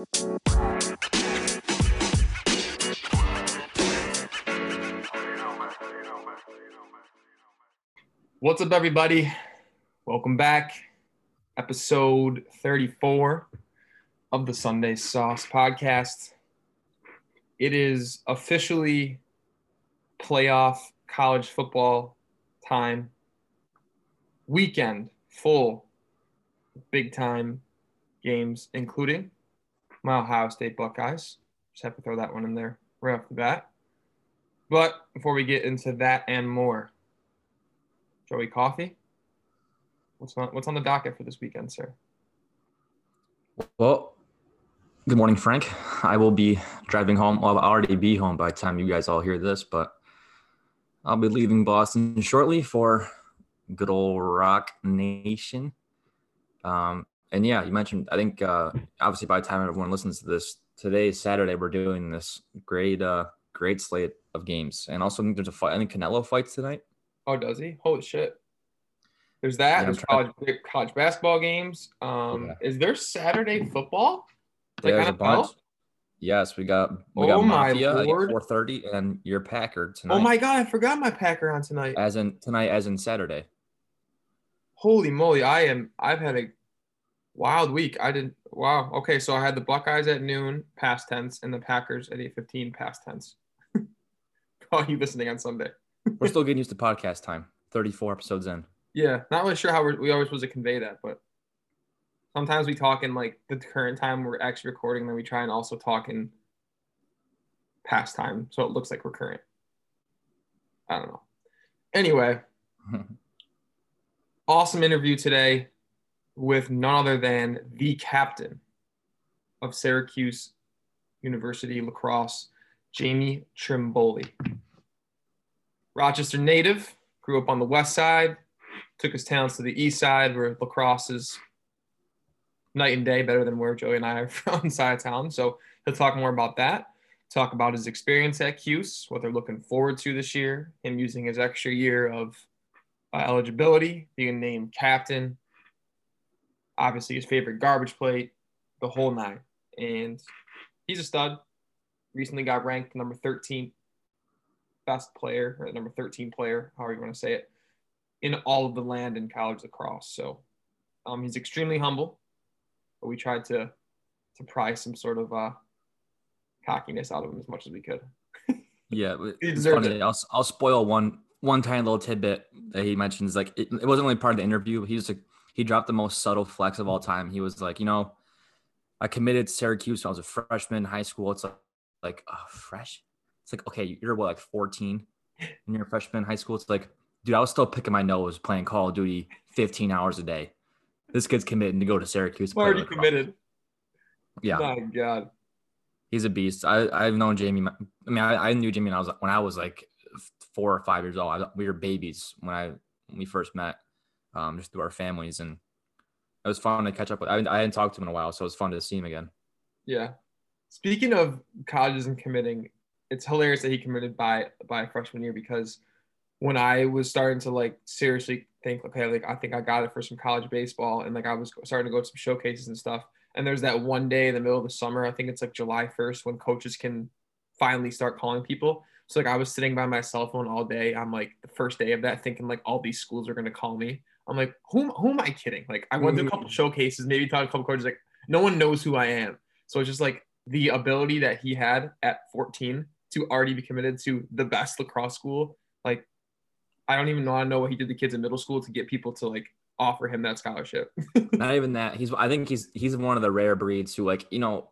What's up, everybody? Welcome back. Episode 34 of the Sunday Sauce podcast. It is officially playoff college football time. Weekend full, big time games, including my Ohio State Buckeyes. Just have to throw that one in there right off the bat. But before we get into that and more, Joey Coffee, what's on, what's on the docket for this weekend, sir? Well, good morning, Frank. I will be driving home. Well, I'll already be home by the time you guys all hear this, but I'll be leaving Boston shortly for good old Rock Nation. Um, and yeah, you mentioned, I think, uh, obviously by the time everyone listens to this, today, Saturday, we're doing this great, uh, great slate of games. And also, I think there's a fight. I think Canelo fights tonight. Oh, does he? Holy shit. There's that. Yeah, There's college, college basketball games. Um, Yeah. Is there Saturday football? Like There's a bunch. Yes, we got we Oh got my Mafia at lord. 4:30, and your Packer tonight. Oh my god, I forgot my Packer on tonight. As in tonight, as in Saturday. Holy moly, I am. I've had a wild week. I didn't. Wow. Okay, so I had the Buckeyes at noon, past tense, and the Packers at eight fifteen, past tense. oh, you listening on Sunday? We're still getting used to podcast time. 34 episodes in. Yeah, not really sure how we're, we always supposed to convey that, but sometimes we talk in like the current time we're actually recording, then we try and also talk in past time, so it looks like we're current. I don't know. Anyway, awesome interview today with none other than the captain of Syracuse University lacrosse, Jamie Trimboli. Rochester native, grew up on the west side, took his talents to the east side where lacrosse is night and day better than where Joey and I are from side of town. So he'll talk more about that, talk about his experience at Cuse, what they're looking forward to this year, him using his extra year of uh, eligibility, being named captain, obviously his favorite garbage plate, the whole nine. And he's a stud. Recently got ranked number 13 best player or number 13 player, however you want to say it, in all of the land in college lacrosse. So um, he's extremely humble, but we tried to to pry some sort of uh, cockiness out of him as much as we could. Yeah, He deserves funny. it. I'll, I'll spoil one one tiny little tidbit that he mentions. Like it, it wasn't really part of the interview. He just like he dropped the most subtle flex of all time. He was like, you know, I committed to Syracuse when I was a freshman in high school. It's like like oh, fresh. It's like okay, you're what like 14 and you're a freshman in high school. It's like, dude, I was still picking my nose playing Call of Duty 15 hours a day. This kid's committing to go to Syracuse. Already committed. Yeah, My God. he's a beast. I I've known Jamie. I mean, I, I knew Jamie when I was when I was like four or five years old. I, we were babies when I when we first met, um, just through our families, and it was fun to catch up with. I, I hadn't talked to him in a while, so it was fun to see him again. Yeah. Speaking of colleges and committing, it's hilarious that he committed by by freshman year because when I was starting to like seriously think, okay, like I think I got it for some college baseball, and like I was starting to go to some showcases and stuff. And there's that one day in the middle of the summer, I think it's like July 1st, when coaches can finally start calling people. So like I was sitting by my cell phone all day. I'm like the first day of that, thinking like all these schools are gonna call me. I'm like, who, who am I kidding? Like I went to a couple mm-hmm. showcases, maybe talked to a couple coaches, like no one knows who I am. So it's just like the ability that he had at 14 to already be committed to the best lacrosse school. Like, I don't even know. I know what he did to kids in middle school to get people to like offer him that scholarship. Not even that. He's I think he's he's one of the rare breeds who like you know,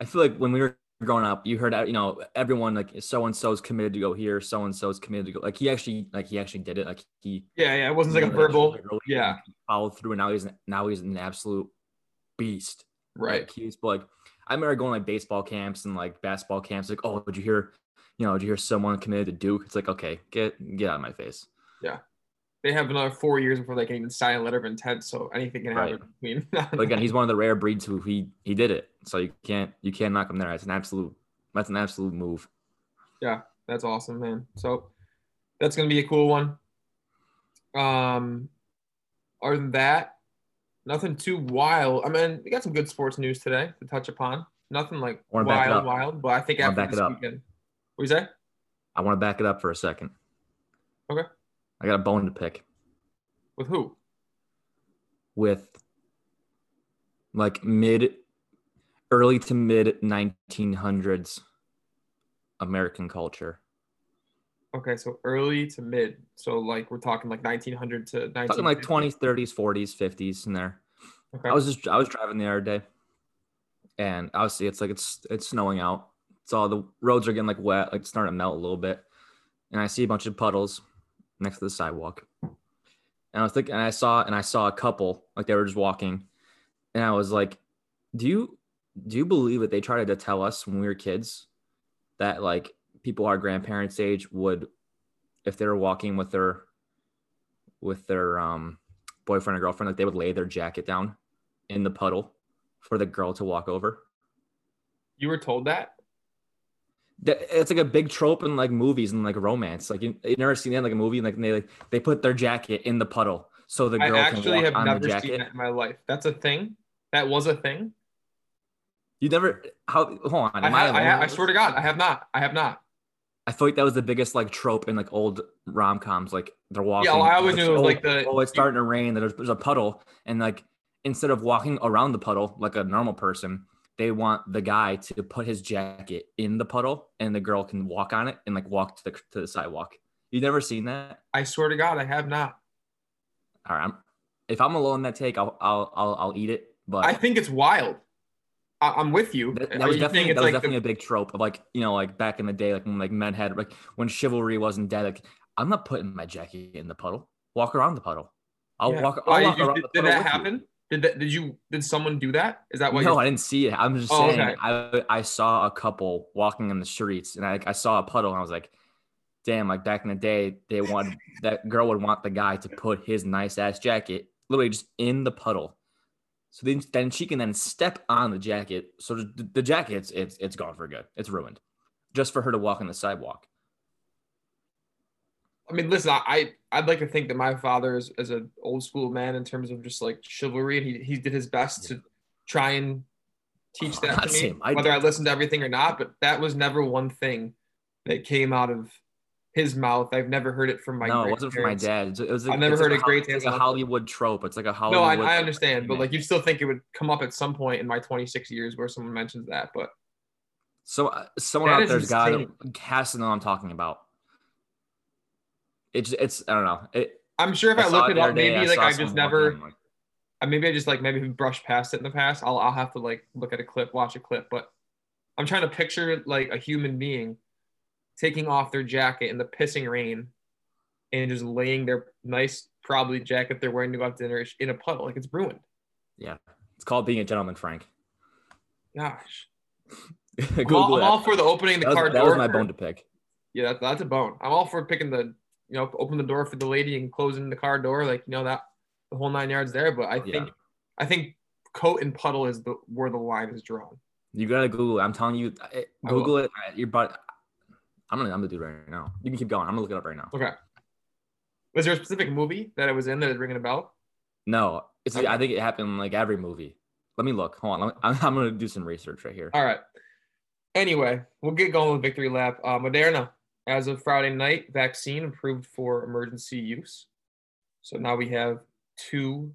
I feel like when we were growing up, you heard uh, you know everyone like so and so's committed to go here, so and so's committed to go. Like he actually like he actually did it. Like he yeah, yeah. It wasn't like a verbal. really Yeah, followed through, and now he's now he's an absolute beast. right. Like, he's but like I remember going like baseball camps and like basketball camps. Like, oh, did you hear? You know, did you hear someone committed to Duke? It's like, okay, get get out of my face. They have another four years before they can even sign a letter of intent. So anything can happen between. But again, he's one of the rare breeds who he he did it. So you can't you can't knock him there. That's an absolute that's an absolute move. yeah, that's awesome, man. So that's gonna be a cool one. Um, other than that, Nothing too wild. I mean, we got some good sports news today to touch upon. Nothing like Wanna back it wild, wild. But I think Wanna after back this it up. weekend, what do you say? I want to back it up for a second. Okay. I got a bone to pick With who? with like mid, early to mid 1900s American culture. Okay, so early to mid. So like we're talking like 1900 to 19. Talking like 20s, 30s, 40s, 50s in there. Okay. I was just I was driving the other day, and obviously it's like it's it's snowing out. It's all the roads are getting like wet, like starting to melt a little bit, and I see a bunch of puddles next to the sidewalk. And I was thinking, and I saw and I saw a couple like they were just walking, and I was like, "Do you do you believe that they tried to tell us when we were kids that like people our grandparents' age would, if they were walking with their with their um boyfriend or girlfriend, like they would lay their jacket down in the puddle for the girl to walk over. you were told that? It's like a big trope in like movies and like romance. Like you, you never seen that in, like a movie, like they like they put their jacket in the puddle so the I girl can actually walk have on never the seen jacket. that in my life. That's a thing. That was a thing. You never how hold on. I, Am ha- I, I, alone ha- on I swear to God, I have not. I have not. I feel like that was the biggest like trope in like old rom coms. Like they're walking. well, I always knew it was like the- oh, it's starting to rain. There's, there's a puddle, and like instead of walking around the puddle like a normal person, they want the guy to put his jacket in the puddle, and the girl can walk on it and like walk to the to the sidewalk. You never seen that? I swear to God, I have not. All right. I'm, if I'm alone in that take, I'll I'll I'll, I'll eat it. But I think it's wild. I, I'm with you. That, that was you definitely that was like the- a big trope of like you know like back in the day like when like men had like when chivalry wasn't dead like I'm not putting my jacket in the puddle. Walk around the puddle. I'll Yeah. walk. I'll walk did, around did, the did that with you. Did that? Did you? Did someone do that? Is that what? No, I didn't see it. I'm just Oh, saying okay. I I saw a couple walking in the streets and I I saw a puddle and I was like, damn, like back in the day, they wanted that girl would want the guy to put his nice ass jacket literally just in the puddle. So then, then she can then step on the jacket. So the, the jacket, it's, it's it's gone for good. It's ruined, just for her to walk on the sidewalk. I mean, listen, I I'd like to think that my father is, is an old school man in terms of just like chivalry, and he he did his best to try and teach that to me. I- whether I listened to everything or not. But that was never one thing that came out of his mouth. I've never heard it from my. no, it wasn't from my dad. It was like, I've never heard like a a, great it's a. Hollywood trope. It's like a No, Hollywood. I, I understand, but like you still think it would come up at some point in my 26 years where someone mentions that. But So uh, someone That out there's got insane. has to know what I'm talking about. It's it's I don't know. It, I'm sure if I, saw look it the up, other day, maybe like saw I just never. Like, maybe I just like maybe brushed past it in the past. I'll I'll have to like look at a clip, watch a clip, but I'm trying to picture like a human being taking off their jacket in the pissing rain and just laying their nice probably jacket they're wearing to go out to dinner in a puddle. Like it's ruined. yeah, it's called being a gentleman, Frank. Gosh. Google I'm all, I'm all for the opening the that, car was, that door. was my bone to pick. Yeah, that, that's a bone. I'm all for picking the, you know, open the door for the lady and closing the car door, like you know that the whole nine yards there. But I think, Yeah. I think coat and puddle is the where the line is drawn. You gotta Google. it. I'm telling you, it- Google it. Your butt. I'm gonna I'm gonna do it right now. You can keep going. I'm gonna look it up right now. Okay. Was there a specific movie that it was in that is ringing a bell? No, it's Okay. I think it happened like every movie. Let me look. Hold on. Let me- I'm, I'm gonna do some research right here. All right. Anyway, we'll get going with victory lap. Uh, Moderna, as of Friday night, vaccine approved for emergency use. So now we have two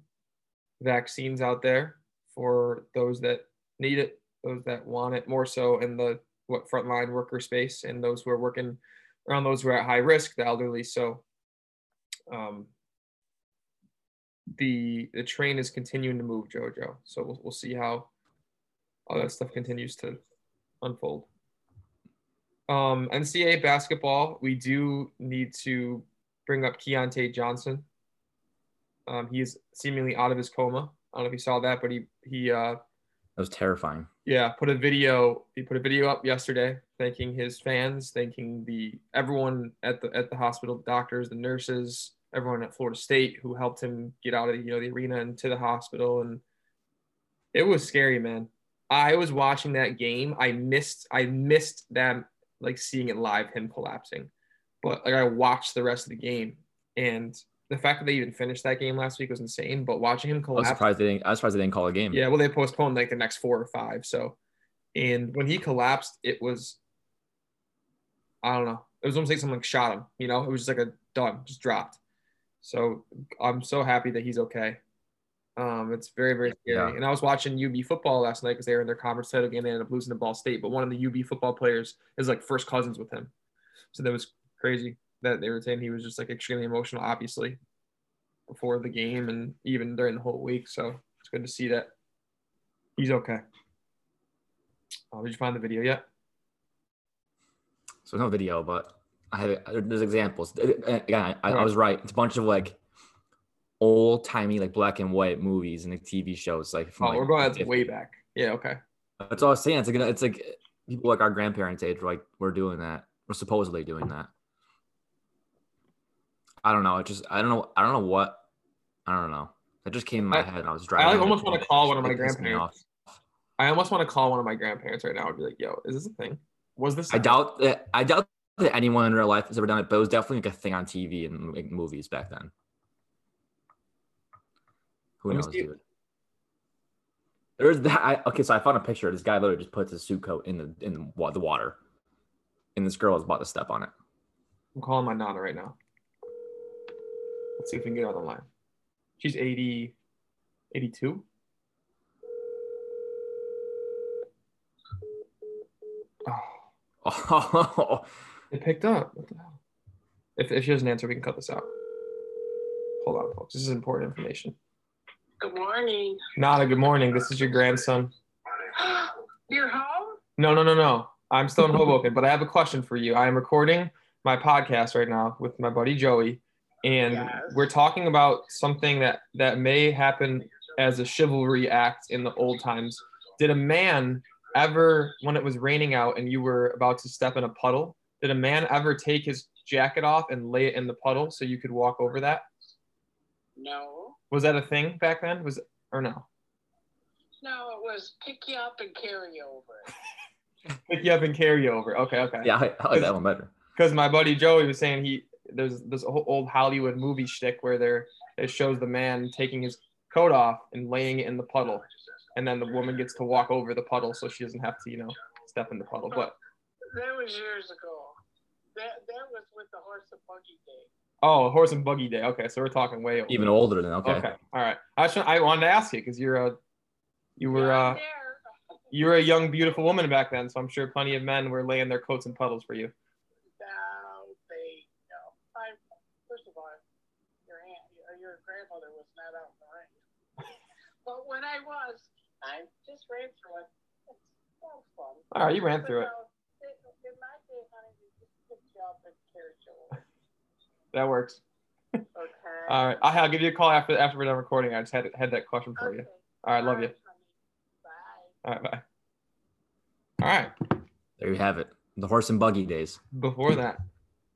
vaccines out there for those that need it, those that want it more so in the what frontline worker space, and those who are working around those who are at high risk, the elderly. So, um, the the train is continuing to move, Jojo. So we'll, we'll see how all that stuff continues to unfold. Um, NCAA basketball, we do need to bring up Keontae Johnson. Um, he is seemingly out of his coma. I don't know if you saw that, but he he uh, That was terrifying. yeah put a video. He put a video up yesterday, thanking his fans, thanking the everyone at the at the hospital, the doctors, the nurses, everyone at Florida State who helped him get out of you know the arena and to the hospital, and it was scary, man. I was watching that game. I missed I missed them like seeing it live, him collapsing, but like I watched the rest of the game, and the fact that they even finished that game last week was insane. But watching him I was collapse, surprised they didn't. I was surprised they didn't call a game. yeah, well, they postponed like the next four or five. So, and when he collapsed, it was, I don't know, it was almost like someone shot him. You know, it was just like a done, just dropped. So I'm so happy that he's okay. Um, it's very very scary. Yeah. And I was watching UB football last night because they were in their conference title game. They ended up losing to Ball State, but one of the UB football players is like first cousins with him. So that was crazy that they were saying he was just like extremely emotional, obviously, before the game and even during the whole week. So it's good to see that he's okay. Uh, did you find the video yet? So no video, but I have there's examples. Again, I, I was right. It's a bunch of like old timey like black and white movies and like TV shows. Like from Oh, like, we're going the way back. Yeah, okay. That's all I was saying. It's like it's like people like our grandparents' age, like we're doing that. We're supposedly doing that. I don't know. It just I don't know. I don't know what. I don't know. That just came in my I- head. I was I driving. like almost want to call one of my It pissed me off. grandparents. I almost want to call one of my grandparents right now and be like, "Yo, is this a thing? Was this?" I doubt that. I doubt that anyone in real life has ever done it, but it was definitely like a thing on TV and like, movies back then. Who knows, dude? There's that. I, okay, so I found a picture. This guy literally just puts his suit coat in the in the, the water, and this girl is about to step on it. I'm calling my nana right now. Let's see if we can get her on the line. She's 80, 82. Oh, Oh, it picked up. What the hell? If, if she doesn't answer, we can cut this out. Hold on, folks. This is important information. Good morning. Nana, good morning. This is your grandson. You're home? No, no, no, no. I'm still in Hoboken, but I have a question for you. I am recording my podcast right now with my buddy Joey, and Yes. we're talking about something that that may happen as a chivalry act in the old times. Did a man ever, when it was raining out and you were about to step in a puddle, did a man ever take his jacket off and lay it in the puddle so you could walk over that? No. Was that a thing back then? Was or no? No, it was pick you up and carry over. Pick you up and carry you over. Okay, okay. yeah, I, I like that one better. because my buddy Joey was saying he there's this whole old Hollywood movie shtick where there it shows the man taking his coat off and laying it in the puddle, and then the woman gets to walk over the puddle so she doesn't have to you know step in the puddle. But That was years ago. That that was with the horse and buggy day. Oh, horse and buggy day. Okay, so we're talking way over. Even older than okay. Okay, all right. I was trying- I wanted to ask you because you're a you were uh you were a young beautiful woman back then, so I'm sure plenty of men were laying their coats in puddles for you. No, they no. I first of all, your aunt, your, your grandmother was not out in the rain. but when I was, I just ran through it. It's so fun. All right, you ran through it. But, no, in my day, honey, you just pick you up and carry you over. That works. Okay. All right, I- I'll give you a call after after we're done recording. I just had had that question for you. All right, love you. Bye. All right, bye. All right. There you have it. The horse and buggy days. before that.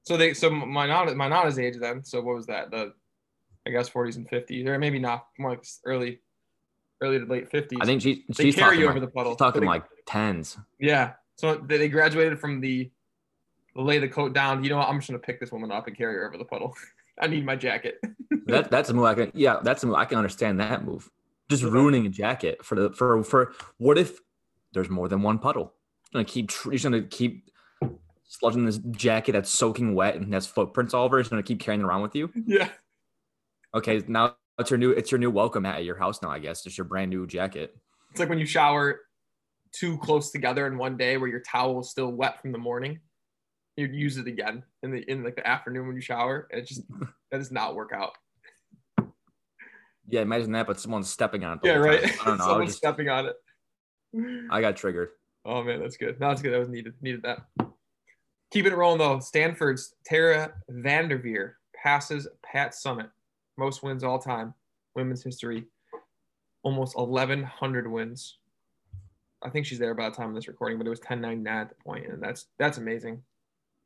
So they so my nana my nana's age then. So what was that? The I guess 40s and 50s, or maybe not more like early, early to late 50s. I think she, They she's carry talking you like, over the puddle. She's talking They- like tens. yeah. So they they graduated from the lay the coat down. You know what? I'm just gonna pick this woman up and carry her over the puddle. I need my jacket. That that's a move I can yeah, that's a move I can understand that move. Just ruining a jacket for the for for what if there's more than one puddle? You're gonna keep you're just gonna keep sludging this jacket that's soaking wet and has footprints all over. It's gonna keep carrying it around with you. yeah. Okay, now it's your new it's your new welcome at your house now. I guess it's your brand new jacket. It's like when you shower too close together in one day, where your towel is still wet from the morning. You use it again in the in like the afternoon when you shower. And it just that does not work out. Yeah, imagine that, but someone's stepping on it. Yeah, right. time. I don't know. I, just, stepping on it. I got triggered. Oh man, that's good. No, that's good. That was needed. Needed that. Keeping it rolling though. Stanford's Tara Vanderveer passes Pat Summitt, most wins all time, women's history, almost 1,100 wins. I think she's there by the time of this recording, but it was 1099 at the point, and that's that's amazing.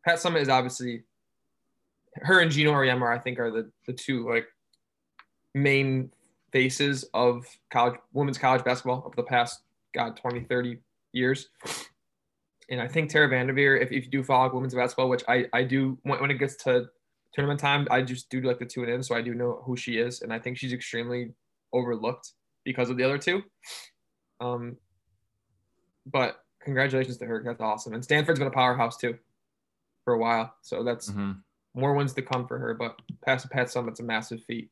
Pat Summitt is obviously her and Geno Auriemma, I think, are the the two like main faces of college women's college basketball of the past god 20 30 years and i think tara vanderveer if, if you do follow women's basketball which i i do when, when it gets to tournament time, I just do like the tune in, so I do know who she is, and I think she's extremely overlooked because of the other two. Um, but congratulations to her. That's awesome. And Stanford's been a powerhouse too for a while, so that's hmm more wins to come for her. But past the Pat Summitt's a massive feat.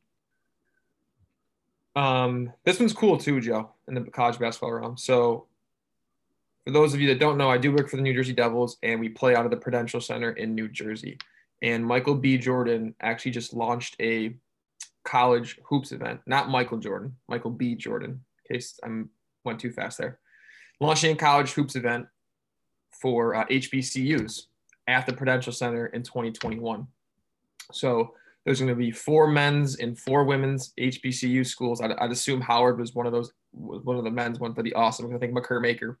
Um, this one's cool too, Joe, in the college basketball realm. So, for those of you that don't know, I do work for the New Jersey Devils, and we play out of the Prudential Center in New Jersey. And Michael B. Jordan actually just launched a college hoops event. Not Michael Jordan, Michael B. Jordan. In case I went too fast there. Launching a college hoops event for uh, HBCUs at the Prudential Center in 2021. So there's going to be four men's and four women's HBCU schools. I'd, I'd assume Howard was one of those, was one of the men's ones. That'd be awesome. I think Makur Maker,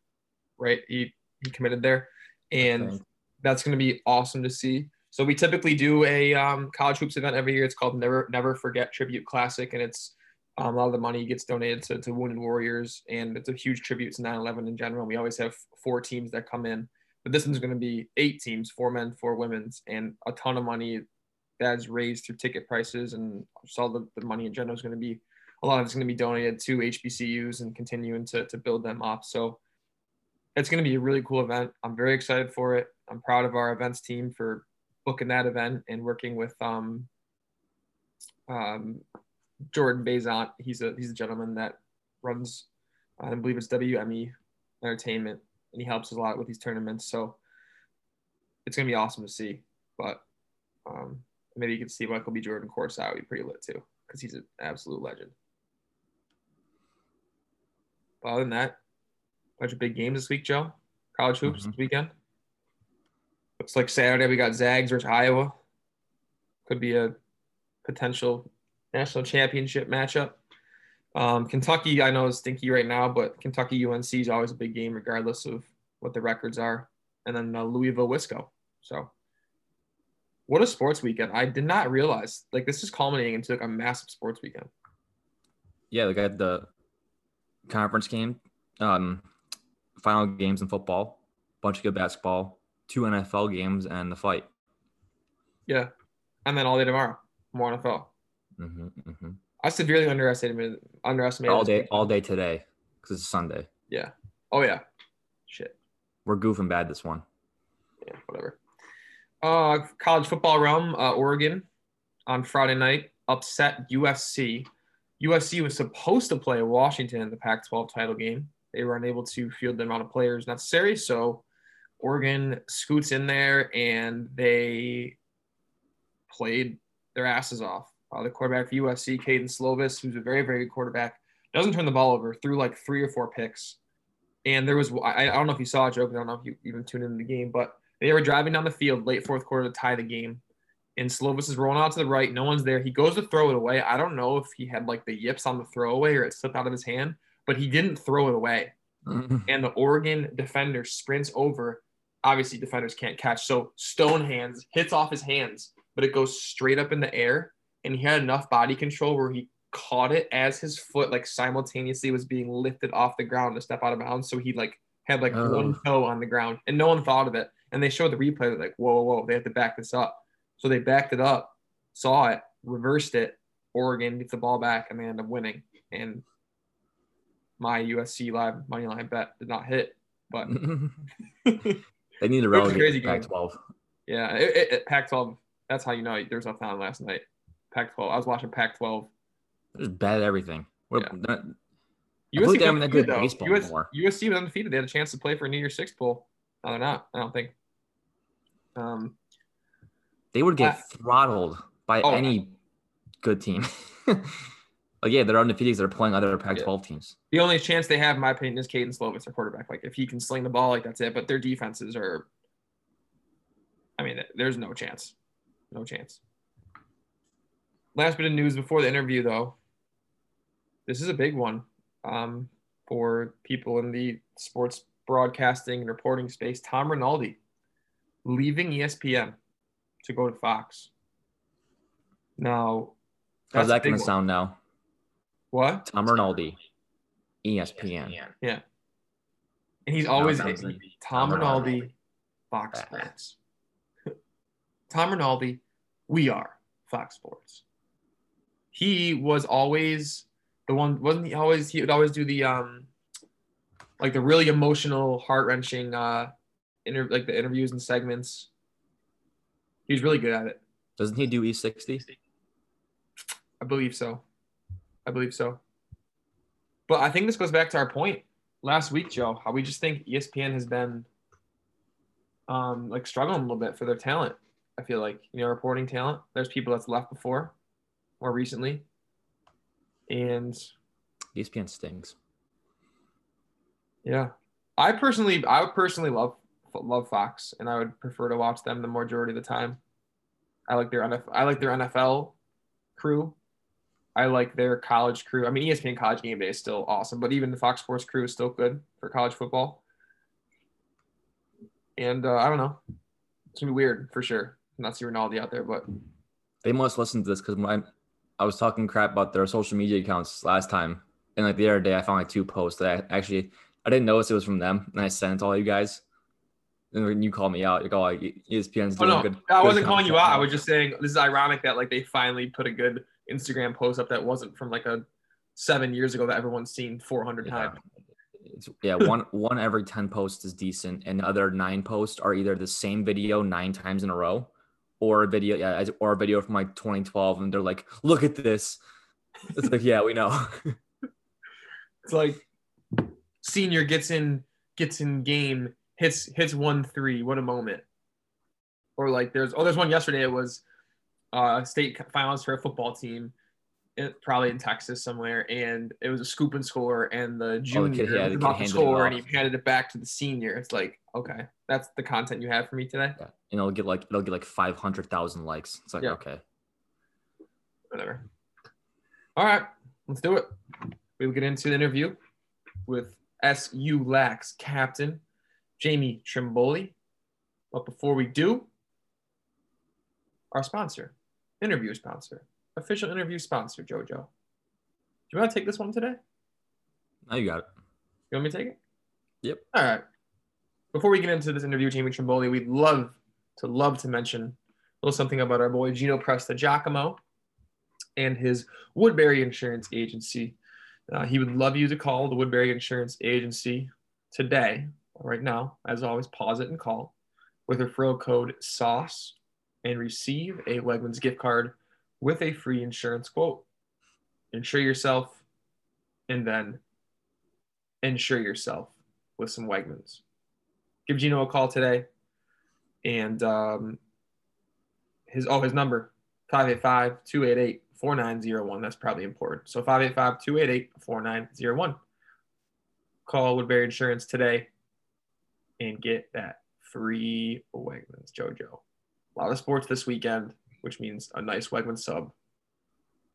right? He he committed there, and Okay. that's going to be awesome to see. So we typically do a um, college hoops event every year. It's called Never Never Forget Tribute Classic, and it's um, a lot of the money gets donated to, to Wounded Warriors, and it's a huge tribute to 9/11 in general. We always have four teams that come in, but this one's going to be eight teams, four men, four women's, and a ton of money that's raised through ticket prices, and all the, the money in general is going to be a lot of it's going to be donated to HBCUs and continuing to to build them up. So it's going to be a really cool event. I'm very excited for it. I'm proud of our events team for booking that event and working with um, um, Jordan Bazant. He's a he's a gentleman that runs, I believe it's WME Entertainment, and he helps a lot with these tournaments. So it's gonna be awesome to see. But um, maybe you can see Michael B. Jordan courtside would be pretty lit too, because he's an absolute legend. But other than that, a bunch of big games this week, Joe. College hoops Mhm. this weekend. Looks like Saturday we got Zags versus Iowa. Could be a potential national championship matchup. Um, Kentucky, I know is stinky right now, but Kentucky UNC is always a big game, regardless of what the records are. And then uh, Louisville Wisco. So, what a sports weekend! I did not realize like this is culminating into like a massive sports weekend. Yeah, they got the conference game, um, final games in football, bunch of good basketball, two NFL games, and the fight. Yeah, and then all day tomorrow, more NFL. hmm hmm I severely underestimated underestimated All day, weekend. all day today, because it's Sunday. Yeah. Oh yeah. Shit. We're goofing bad this one. yeah, whatever. Uh, college football realm, uh, Oregon on Friday night upset USC. USC was supposed to play Washington in the Pac 12 title game. They were unable to field the amount of players necessary. So Oregon scoots in there and they played their asses off. Uh, the quarterback for USC, Kedon Slovis, who's a very, very good quarterback, doesn't turn the ball over, threw like three or four picks. And there was, I, I don't know if you saw it, Joe, I don't know if you even tuned into the game, but they were driving down the field late fourth quarter to tie the game. And Slovis is rolling out to the right. No one's there. He goes to throw it away. I don't know if he had like the yips on the throwaway or it slipped out of his hand, but he didn't throw it away. And the Oregon defender sprints over. Obviously, defenders can't catch. So Stone hands hits off his hands, but it goes straight up in the air. And he had enough body control where he caught it as his foot like simultaneously was being lifted off the ground to step out of bounds. So he like had like Oh. one toe on the ground and no one thought of it. And they showed the replay, like, whoa, whoa, they have to back this up. So they backed it up, saw it, reversed it. Oregon gets the ball back and they end up winning. And my USC live money line bet did not hit. But they need to a relegate crazy game. Pac-12. yeah, it, it, it- Pac-12. That's how you know there's nothing on last night. Pac-12. I was watching Pac-12. They're just bad at everything. We're Yeah. not- USC that good baseball US. USC was undefeated. They had a chance to play for a New Year's Six bowl. No, they're not. I don't think. Um, they would get Uh, throttled by oh. any good team. like yeah, they're undefeated. They're playing other Pac-12 teams. the only chance they have, in my opinion, is Kedon Slovis, their quarterback. Like if he can sling the ball, like that's it. But their defenses are. I mean, there's no chance. No chance. Last bit of news before the interview, though. This is a big one um, for people in the sports broadcasting and reporting space. Tom Rinaldi leaving ESPN to go to Fox. Now, How's that's a that going to one. sound now? What? Tom Rinaldi, E Yeah. And he's always sounds like Tom Tom Rinaldi, Fox Ah. Sports. Tom Rinaldi, we are Fox Sports. He was always the one, wasn't he always, he would always do the, um, like the really emotional, heart wrenching, uh, inter- like the interviews and segments. He's really good at it. Doesn't he do E60? I believe so. I believe so. But I think this goes back to our point last week, Joe, how we just think ESPN has been um like struggling a little bit for their talent. I feel like, you know, reporting talent. There's people that's left before more recently. And ESPN stings. yeah. I personally I would personally love love Fox and I would prefer to watch them the majority of the time. I like their NFL I like their NFL crew. I like their college crew. I mean, ESPN College Game Day is still awesome, but even the Fox Sports crew is still good for college football. And uh, I don't know, it's gonna be weird for sure. Not see Ronaldo out there, but They must listen to this because I, I was talking crap about their social media accounts last time, and like the other day I found like two posts that I actually I didn't notice it was from them, and I sent all you guys. And when you called me out, you're like, "Oh, like, ESPN's oh doing no, good." I wasn't calling you out. I was just saying this is ironic that like they finally put a good Instagram post up that wasn't from like a seven years ago that everyone's seen 400 Yeah. times. It's, yeah, one one every ten posts is decent, and other nine posts are either the same video nine times in a row, or a video, yeah, or a video from like 2012, and they're like, "Look at this." It's like, yeah, we know. It's like senior gets in gets in game hits hits one three. What a moment! Or like there's oh there's one yesterday. It was uh, state finals for a football team, it, probably in Texas somewhere, and it was a scoop and score, and the junior kid- yeah, the kid about to score, and he handed it back to the senior. It's like okay, that's the content you have for me today. Yeah, and it'll get like it'll get like 500,000 likes. It's like Yeah. okay, whatever. All right, let's do it. We'll get into the interview with SU Lax captain Jamie Trimboli. But before we do, our sponsor, interview sponsor, official interview sponsor, JoJo. Do you want to take this one today? now you got it. You want me to take it? Yep. All right. Before we get into this interview, Jamie Trimboli, we'd love to love to mention a little something about our boy Gino Presta Giacomo and his Woodbury Insurance Agency. Uh, he would love you to call the Woodbury Insurance Agency today, right now. As always, pause it and call with referral code SAUCE and receive a Wegmans gift card with a free insurance quote. Insure yourself and then insure yourself with some Wegmans. Give Gino a call today. And um, his oh his number 585-288-4901. That's probably important. So 585-288-4901. Call Woodbury Insurance today and get that free Wegmans JoJo. A lot of sports this weekend, which means a nice Wegmans sub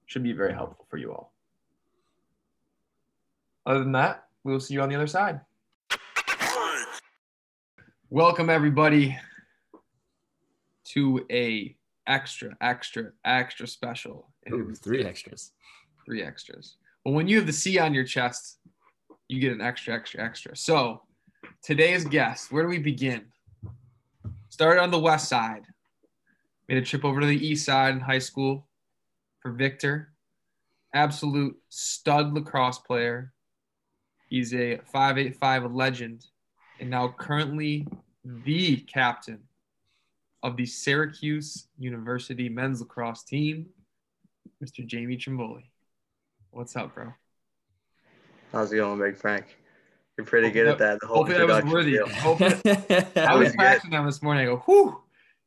should be very helpful for you all. Other than that, we will see you on the other side. Welcome everybody to a extra, extra, extra special. Ooh, three extras. Three extras. Well, when you have the C on your chest, you get an extra, extra, extra. So today's guest, where do we begin? Started on the west side. Made a trip over to the east side in high school for Victor. Absolute stud lacrosse player. He's a 585 legend and now currently the captain of the Syracuse University men's lacrosse team, Mr. Jamie Trimboli. What's up, bro? How's it going, Big Frank? You're pretty Hopefully good at that. The whole Hopefully that was worthy. deal. Hopefully, I was was good. practicing that this morning. I go, whew,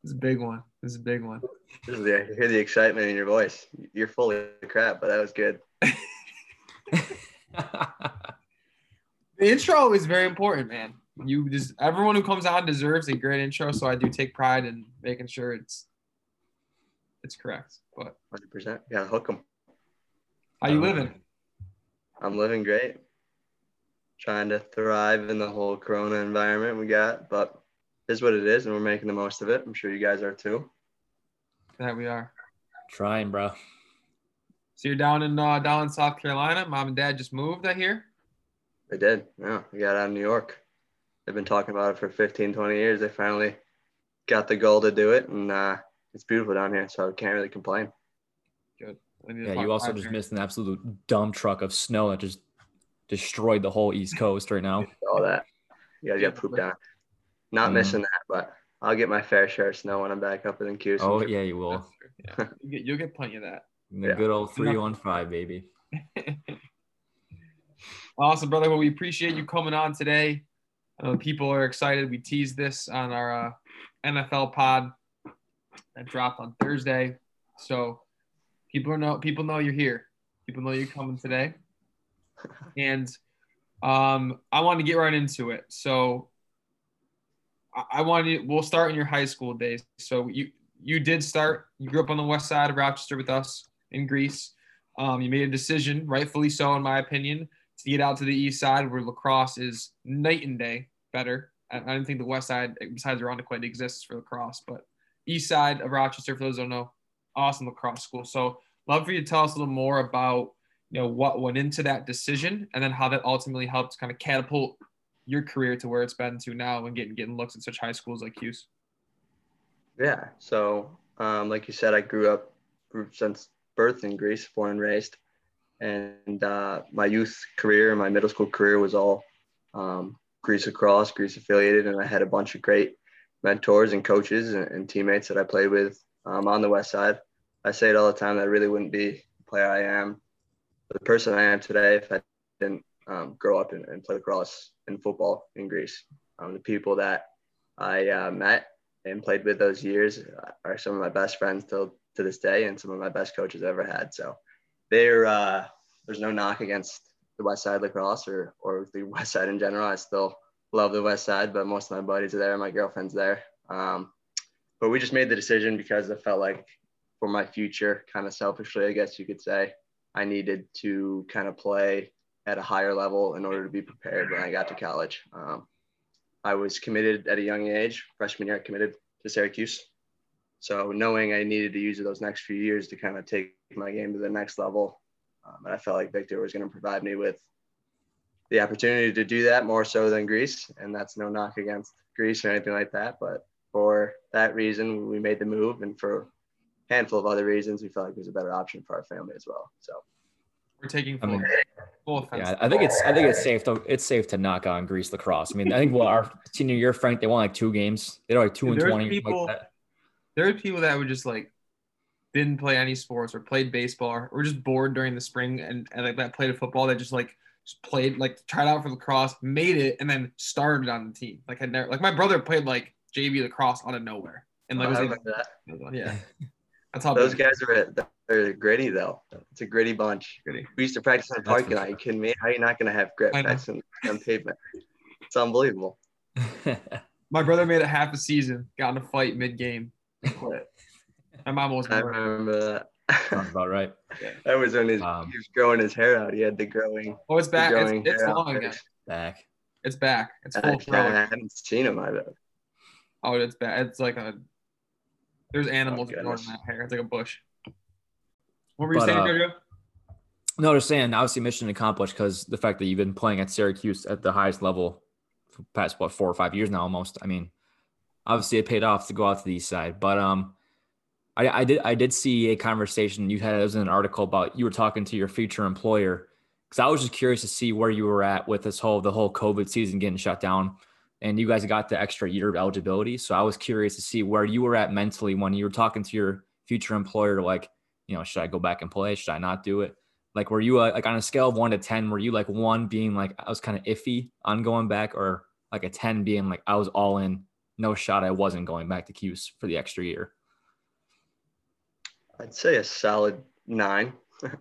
this is a big one. This is a big one. This is the, I hear the excitement in your voice. You're full of crap, but that was good. The intro is very important, man. You just everyone who comes on deserves a great intro, so I do take pride in making sure it's it's correct. But 100%. Yeah, hook them. how you Um, living? I'm living great. Trying to thrive in the whole Corona environment we got, but is what it is, and we're making the most of it. I'm sure you guys are too. That we are. Trying, bro. So you're down in uh, down in South Carolina. Mom and dad just moved. I hear. They did. Yeah, we got out of New York. They've been talking about it for 15, 20 years. They finally got the goal to do it, and uh, it's beautiful down here, so I can't really complain. good. I need to Yeah, you also just there. missed an absolute dump truck of snow that just destroyed the whole East Coast right now. All that. You guys got pooped on. Not Mm. missing that, but I'll get my fair share of snow when I'm back up in Cuse. Oh yeah, you will. Yeah, you get, you'll get plenty of that. The Yeah. good old three one five, baby. Awesome, brother. Well, we appreciate you coming on today. Know people are excited. We teased this on our uh, NFL pod that dropped on Thursday, so people know people know you're here. People know you're coming today, and um, I want to get right into it. So I, I want to. We'll start in your high school days. So you you did start. You grew up on the west side of Rochester with us in Greece. Um, you made a decision, rightfully so, in my opinion, to get out to the east side where lacrosse is night and day better. I, I don't think the west side, besides Irondequoit, exists for lacrosse, but east side of Rochester, for those who don't know, awesome lacrosse school. So, love for you to tell us a little more about you know what went into that decision and then how that ultimately helped kind of catapult your career to where it's been to now and getting getting looks at such high schools like Cuse. Yeah. So, um, like you said, I grew up since birth in Greece, born and raised, and uh, my youth career, my middle school career was all um, Greece across, Greece affiliated, and I had a bunch of great mentors and coaches and, and teammates that I played with um, on the west side. I say it all the time that I really wouldn't be the player I am, the person I am today if I didn't um, grow up and, and play lacrosse and football in Greece. Um, the people that I uh, met and played with those years are some of my best friends till to this day and some of my best coaches I ever had. So they're uh, there's no knock against the West Side lacrosse or or the West Side in general. I still love the West Side, but most of my buddies are there. My girlfriend's there. Um, but we just made the decision because I felt like for my future, kind of selfishly, I guess you could say, I needed to kind of play at a higher level in order to be prepared when I got to college. Um, I was committed at a young age, freshman year, I committed to Syracuse. So knowing I needed to use those next few years to kind of take my game to the next level, um, and I felt like Victor was going to provide me with the opportunity to do that more so than Greece. And that's no knock against Greece or anything like that. But for that reason, we made the move, and for a handful of other reasons, we felt like it was a better option for our family as well. So We're taking I full, mean, full offense. Yeah, I think it's I think it's safe to it's safe to knock on Greece lacrosse. I mean, I think well, our senior year, Frank, they won like two games. They were like two and twenty. people- like that. there are people that would just like didn't play any sports or played baseball or were just bored during the spring and, and like that played a football that just like just played like tried out for lacrosse, made it, and then started on the team. Like I never like my brother played like JV lacrosse out of nowhere. And like oh, I was remember that. yeah. That's how Those guys are they're gritty though. It's a gritty bunch. Gritty. We used to practice in the parking lot. sure. You kidding me? How are you not going to have grit I practicing on pavement? It's unbelievable. my brother made it half a season, got in a fight mid game, quit. My mom was I murdered. remember that. Sounds about right. that was when his, Um, he was growing his hair out. He had the growing. Oh, it's back. It's, it's long again. Back. It's back. It's I, full I growing. haven't seen him. either. Oh, it's bad. It's like a there's animals Oh, growing that hair. It's like a bush. What were you But, saying, uh, Jojo? No, they're saying obviously mission accomplished because the fact that you've been playing at Syracuse at the highest level for the past what four or five years now almost. I mean, obviously it paid off to go out to the east side. But um I, I did I did see a conversation you had it was in an article about you were talking to your future employer because I was just curious to see where you were at with this whole the whole COVID season getting shut down. And you guys got the extra year of eligibility. So I was curious to see where you were at mentally when you were talking to your future employer, like, you know, should I go back and play? Should I not do it? Like, were you uh, like on a scale of one to 10, were you like one being like, I was kind of iffy on going back, or like a 10 being like, I was all in, no shot, I wasn't going back to Cuse for the extra year? I'd say a solid nine.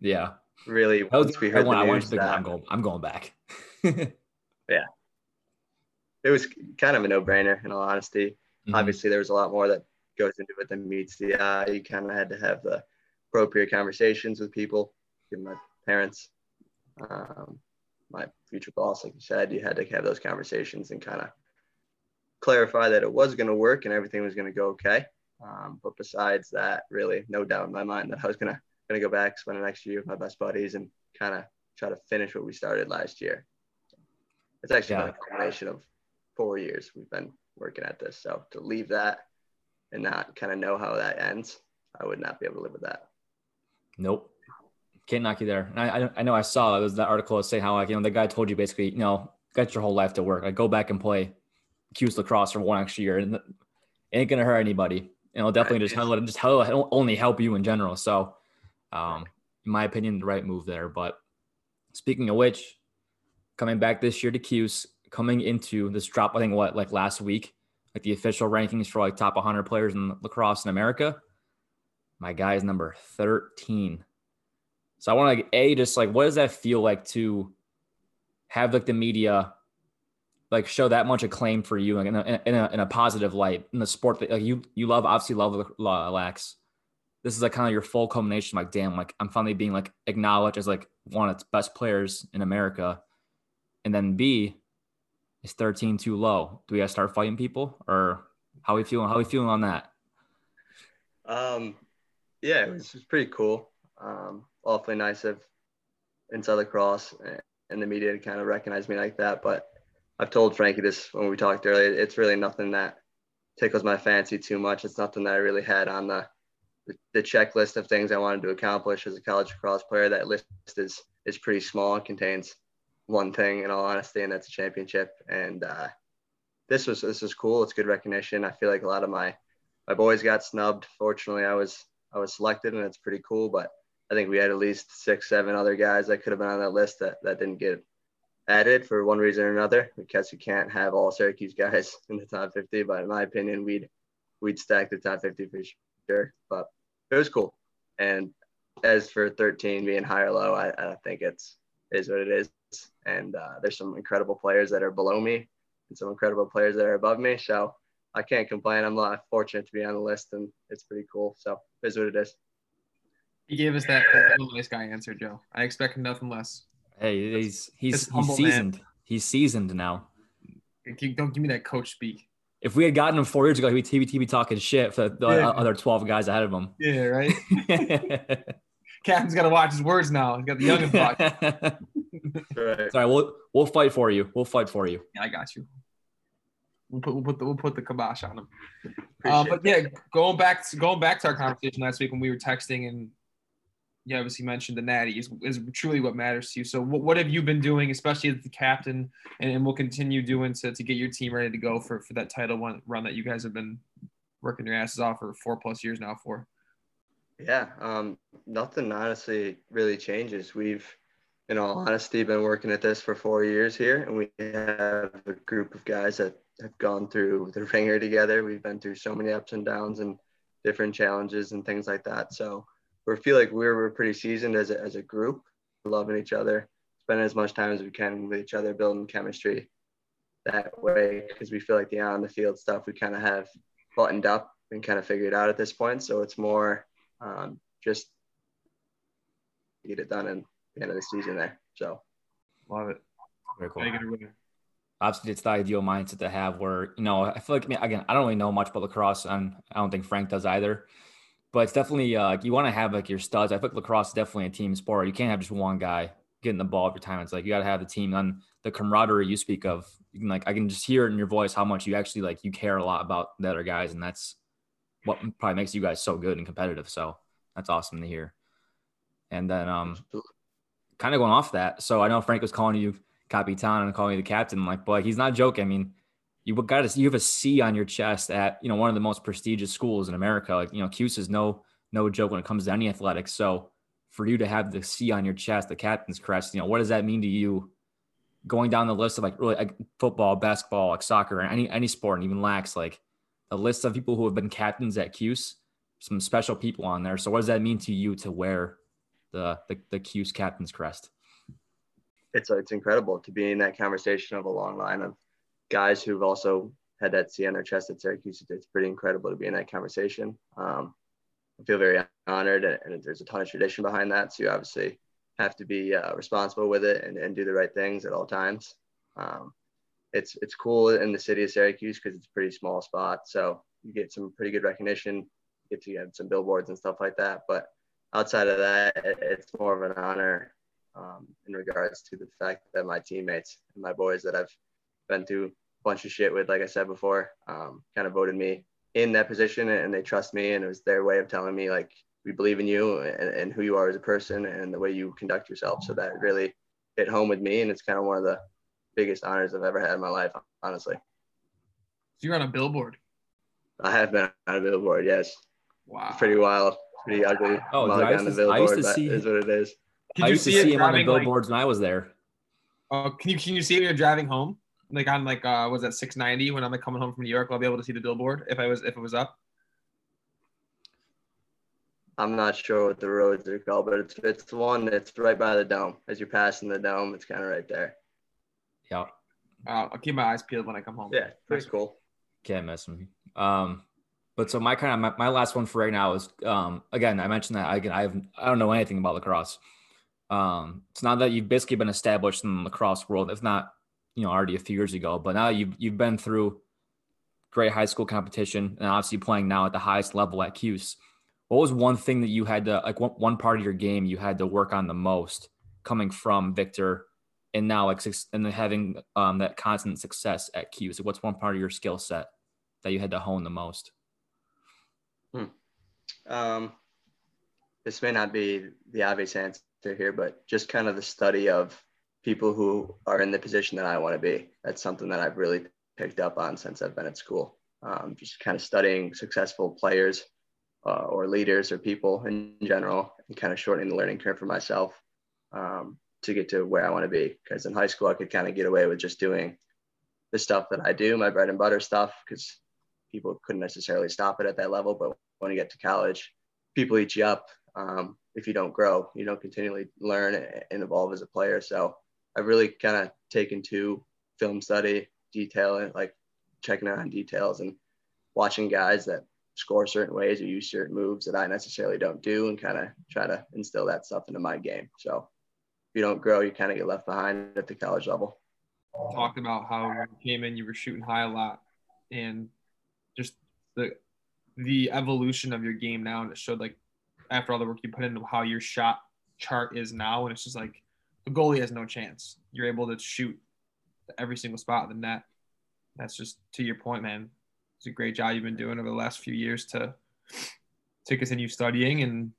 Yeah. Really, That was, we heard the want, I wanted to that I'm going, I'm going back. Yeah. It was kind of a no-brainer. In all honesty, Mhm. obviously there was a lot more that goes into it than meets the eye. You kind of had to have the appropriate conversations with people, even my parents, um, my future boss, like you said, you had to have those conversations and kind of clarify that it was going to work and everything was going to go okay. Um, but besides that, really, no doubt in my mind that I was gonna gonna go back, spend the next year with my best buddies, and kind of try to finish what we started last year. It's actually been a combination of four years we've been working at this. So to leave that and not kind of know how that ends, I would not be able to live with that. Nope. Can't knock you there. And I, I, I know I saw it was that article saying how like you know the guy told you basically you know got your whole life to work. Like go back and play Cuse lacrosse for one extra year, and it ain't gonna hurt anybody. You know, definitely just help, him just help, only help you in general. So, um, in my opinion, the right move there. But speaking of which, coming back this year to Cuse, coming into this drop, I think what like last week, like the official rankings for like top 100 players in lacrosse in America. My guy is number 13. So I want to like, a just like what does that feel like to have like the media like show that much acclaim for you in a, in a, in a positive light in the sport that like you you love obviously love lax. This is like kind of your full culmination. Like damn like i'm finally being like acknowledged as like one of the best players in america. And then b is 13 too low. Do we gotta start fighting people? Or how we feeling how we feeling on that? Um yeah it was, pretty cool. Um awfully nice of inside lacrosse and the media to kind of recognize me like that but I've told Frankie this when we talked earlier. It's really nothing that tickles my fancy too much. It's nothing that I really had on the the checklist of things I wanted to accomplish as a college lacrosse player. That list is is pretty small. It contains one thing, in all honesty, and that's a championship. And uh, this was this was cool. It's good recognition. I feel like a lot of my my boys got snubbed. Fortunately, I was I was selected, and it's pretty cool. But I think we had at least six, seven other guys that could have been on that list that that didn't get added for one reason or another because you can't have all Syracuse guys in the top 50. But in my opinion, we'd we'd stack the top 50 for sure. But it was cool. And as for 13 being high or low, I, I think it's is what it is. And uh, there's some incredible players that are below me and some incredible players that are above me. So I can't complain. I'm not fortunate to be on the list, and it's pretty cool. So it is what it is. He gave us that nice guy answer, Joe. I expect nothing less. Hey, he's he's he's seasoned. Man. He's seasoned now. Don't give me that coach speak. If we had gotten him four years ago, he'd be, he'd be talking shit for the yeah. other twelve guys ahead of him. Yeah, right. Captain's got to watch his words now. He's got the youngest watch. right. Sorry, we'll we'll fight for you. We'll fight for you. Yeah, I got you. We'll put we'll put the, we'll put the kibosh on him. Uh, but yeah, going back to, going back to our conversation last week when we were texting and you obviously mentioned the natty is, is truly what matters to you. So what, what have you been doing, especially as the captain, and, and will continue doing to, to get your team ready to go for, for that title one run that you guys have been working your asses off for four plus years now for? Yeah, um, nothing honestly really changes. We've, in all honesty, been working at this for four years here, and we have a group of guys that have gone through the ringer together. We've been through so many ups and downs and different challenges and things like that. So we feel like we're, we're pretty seasoned as a, as a group, loving each other, spending as much time as we can with each other, building chemistry that way because we feel like the on the field stuff we kind of have buttoned up and kind of figured out at this point. So it's more um, just get it done in the end of the season there. So love it. Very cool. Obviously, it's the ideal mindset to have where, you know, I feel like, I mean, again, I don't really know much about lacrosse and I don't think Frank does either but it's definitely uh, you want to have like your studs. I think lacrosse is definitely a team sport. You can't have just one guy getting the ball every time. It's like you got to have the team and the camaraderie you speak of. You can like I can just hear it in your voice how much you actually like you care a lot about the other guys, and that's what probably makes you guys so good and competitive. So that's awesome to hear. And then um, kind of going off that. So I know Frank was calling you Capitan and calling you the captain. Like, but he's not joking. I mean, you got to you have a C on your chest at you know one of the most prestigious schools in America. Like you know, Cuse is no no joke when it comes to any athletics. So for you to have the C on your chest, the captain's crest, you know, what does that mean to you? Going down the list of like really like football, basketball, like soccer, any any sport, and even lax, like a list of people who have been captains at Cuse, some special people on there. So what does that mean to you to wear the the, the Cuse captain's crest? It's it's incredible to be in that conversation of a long line of guys who've also had that C on their chest at Syracuse. It's pretty incredible to be in that conversation. Um, I feel very honored, and, there's a ton of tradition behind that. So you obviously have to be uh, responsible with it and, and do the right things at all times. Um, it's it's cool in the city of Syracuse because it's a pretty small spot, so you get some pretty good recognition, get to get some billboards and stuff like that. But outside of that, it's more of an honor um, in regards to the fact that my teammates and my boys that I've been through bunch of shit with, like I said before, um, kind of voted me in that position and they trust me. And it was their way of telling me, like, we believe in you and, and who you are as a person and the way you conduct yourself. So that really hit home with me, and it's kind of one of the biggest honors I've ever had in my life, honestly. So you're on a billboard. I have been on a billboard, yes. Wow. It's pretty wild, pretty ugly. Oh, mug dude, I used to- I used to see- is what it is. Can I you used to see it see him on the driving, like- billboards when I was there. Uh, can you can you see it when you're driving home? Like on like uh was that 690 when I'm like coming home from New York, I'll be able to see the billboard if I was if it was up. I'm not sure what the roads are called, but it's it's the one that's right by the dome. As you're passing the dome, it's kind of right there. Yeah, Uh, I'll keep my eyes peeled when I come home. Yeah, pretty cool. can't mess with me. Um, but so my kind of my, my last one for right now is um again I mentioned that again I have I don't know anything about lacrosse. Um, it's not that you've basically been established in the lacrosse world. If not, you know, already a few years ago, but now you've you've been through great high school competition and obviously playing now at the highest level at Cuse. What was one thing that you had to like one, one part of your game you had to work on the most coming from Victor and now like and then having um that constant success at Cuse? What's one part of your skill set that you had to hone the most? Um, this may not be the obvious answer here, but just kind of the study of people who are in the position that I want to be. That's something that I've really picked up on since I've been at school. Um, just kind of studying successful players uh, or leaders or people in general and kind of shortening the learning curve for myself um, to get to where I want to be. Because in high school, I could kind of get away with just doing the stuff that I do, my bread and butter stuff, because people couldn't necessarily stop it at that level. But when you get to college, people eat you up um, if you don't grow. You don't continually learn and evolve as a player. So I've really kind of taken to film study, detail, and like checking out on details and watching guys that score certain ways or use certain moves that I necessarily don't do and kind of try to instill that stuff into my game. So if you don't grow, you kind of get left behind at the college level. talked about how when you came in, you were shooting high a lot, and just the the evolution of your game now, and it showed like after all the work you put into how your shot chart is now, and it's just like the goalie has no chance. You're able to shoot every single spot of the net. That's just to your point, man. It's a great job you've been doing over the last few years to to continue studying, and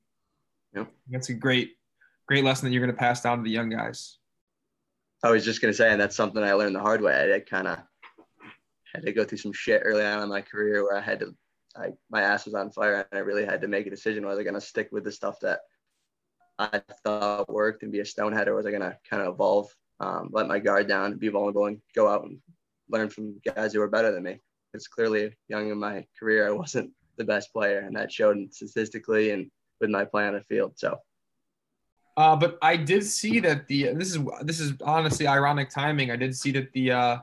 Yep. that's a great great lesson that you're going to pass down to the young guys. I was just gonna say, and that's something I learned the hard way. I, I kind of had to go through some shit early on in my career where I had to, I my ass was on fire, and I really had to make a decision: was I gonna stick with the stuff that I thought worked and be a stonehead, or was I gonna kind of evolve, um, let my guard down, be vulnerable, and go out and learn from guys who were better than me? Because clearly, young in my career, I wasn't the best player, and that showed statistically and with my play on the field. So Uh, but I did see that the this is this is honestly ironic timing. I did see that the uh,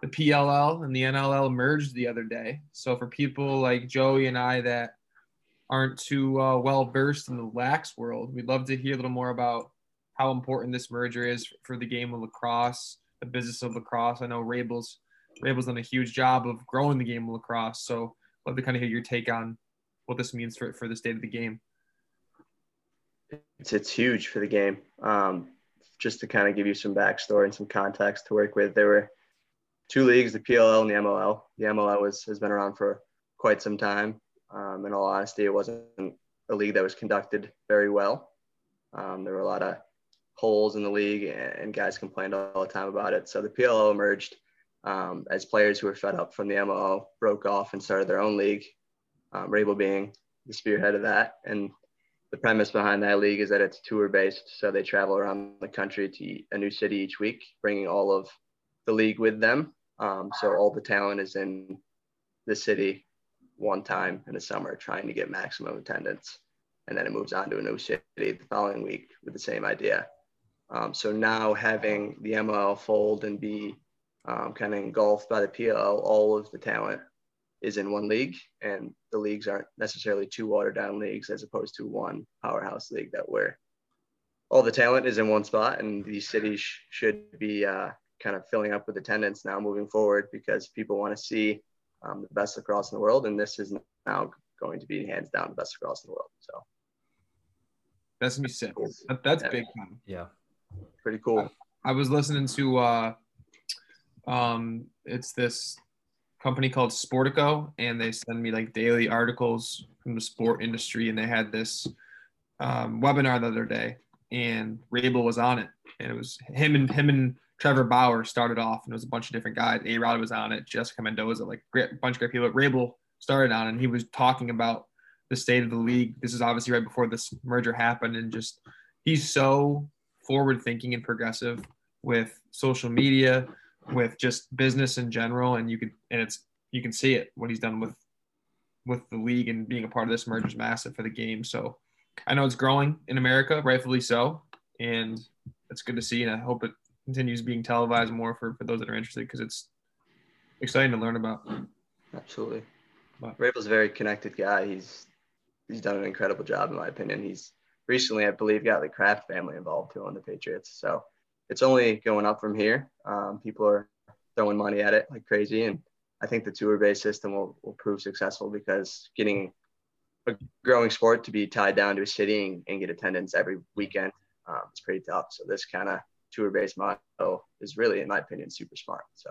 the PLL and the MLL merged the other day. So for people like Joey and I that aren't too uh, well versed in the lax world, we'd love to hear a little more about how important this merger is for the game of lacrosse, the business of lacrosse. I know Rabil's Rabil's done a huge job of growing the game of lacrosse. So love to kind of hear your take on what this means for for the state of the game. it's it's huge for the game. Um, just to kind of give you some backstory and some context to work with, there were two leagues, the PLL and the MLL. The MLL was has been around for quite some time. Um, in all honesty, it wasn't a league that was conducted very well. Um, there were a lot of holes in the league, and, guys complained all the time about it. So the PLL emerged um, as players who were fed up from the MLL broke off and started their own league. Um, Rabil being the spearhead of that, and the premise behind that league is that it's tour based. So they travel around the country to a new city each week, bringing all of the league with them. Um, so all the talent is in the city one time in the summer, trying to get maximum attendance. And then it moves on to a new city the following week with the same idea. Um, so now having the ML fold and be um, kind of engulfed by the PLL, all of the talent is in one league, and the leagues aren't necessarily two watered down leagues as opposed to one powerhouse league that where all the talent is in one spot, and these cities sh- should be uh, kind of filling up with attendance now moving forward because people want to see um, the best across in the world, and this is now going to be hands down the best across in the world. So That's gonna be sick. That, that's Yeah. big time. Yeah. pretty cool. I was listening to uh um it's this company called Sportico, and they send me like daily articles from the sport industry. And they had this um, webinar the other day, and Rabil was on it, and it was him and him and Trevor Bauer started off, and it was a bunch of different guys. A Rod was on it, Jessica Mendoza, like a bunch of great people. Rabil started on, and he was talking about the state of the league. This is obviously right before this merger happened, and just he's so forward thinking and progressive with social media, with just business in general, and you could and it's you can see it what he's done with with the league and being a part of this merger is massive for the game. So I know it's growing in America, rightfully so, and it's good to see. And I hope it continues being televised more for, for those that are interested because it's exciting to learn about. Absolutely. But- Rabil's a very connected guy. He's he's done an incredible job in my opinion. He's recently, I believe, got the Kraft family involved too on the Patriots. So it's only going up from here. Um, people are throwing money at it like crazy, and I think the tour-based system will, will prove successful because getting a growing sport to be tied down to a city and, and get attendance every weekend um, is pretty tough. So this kind of tour-based model is really, in my opinion, super smart. So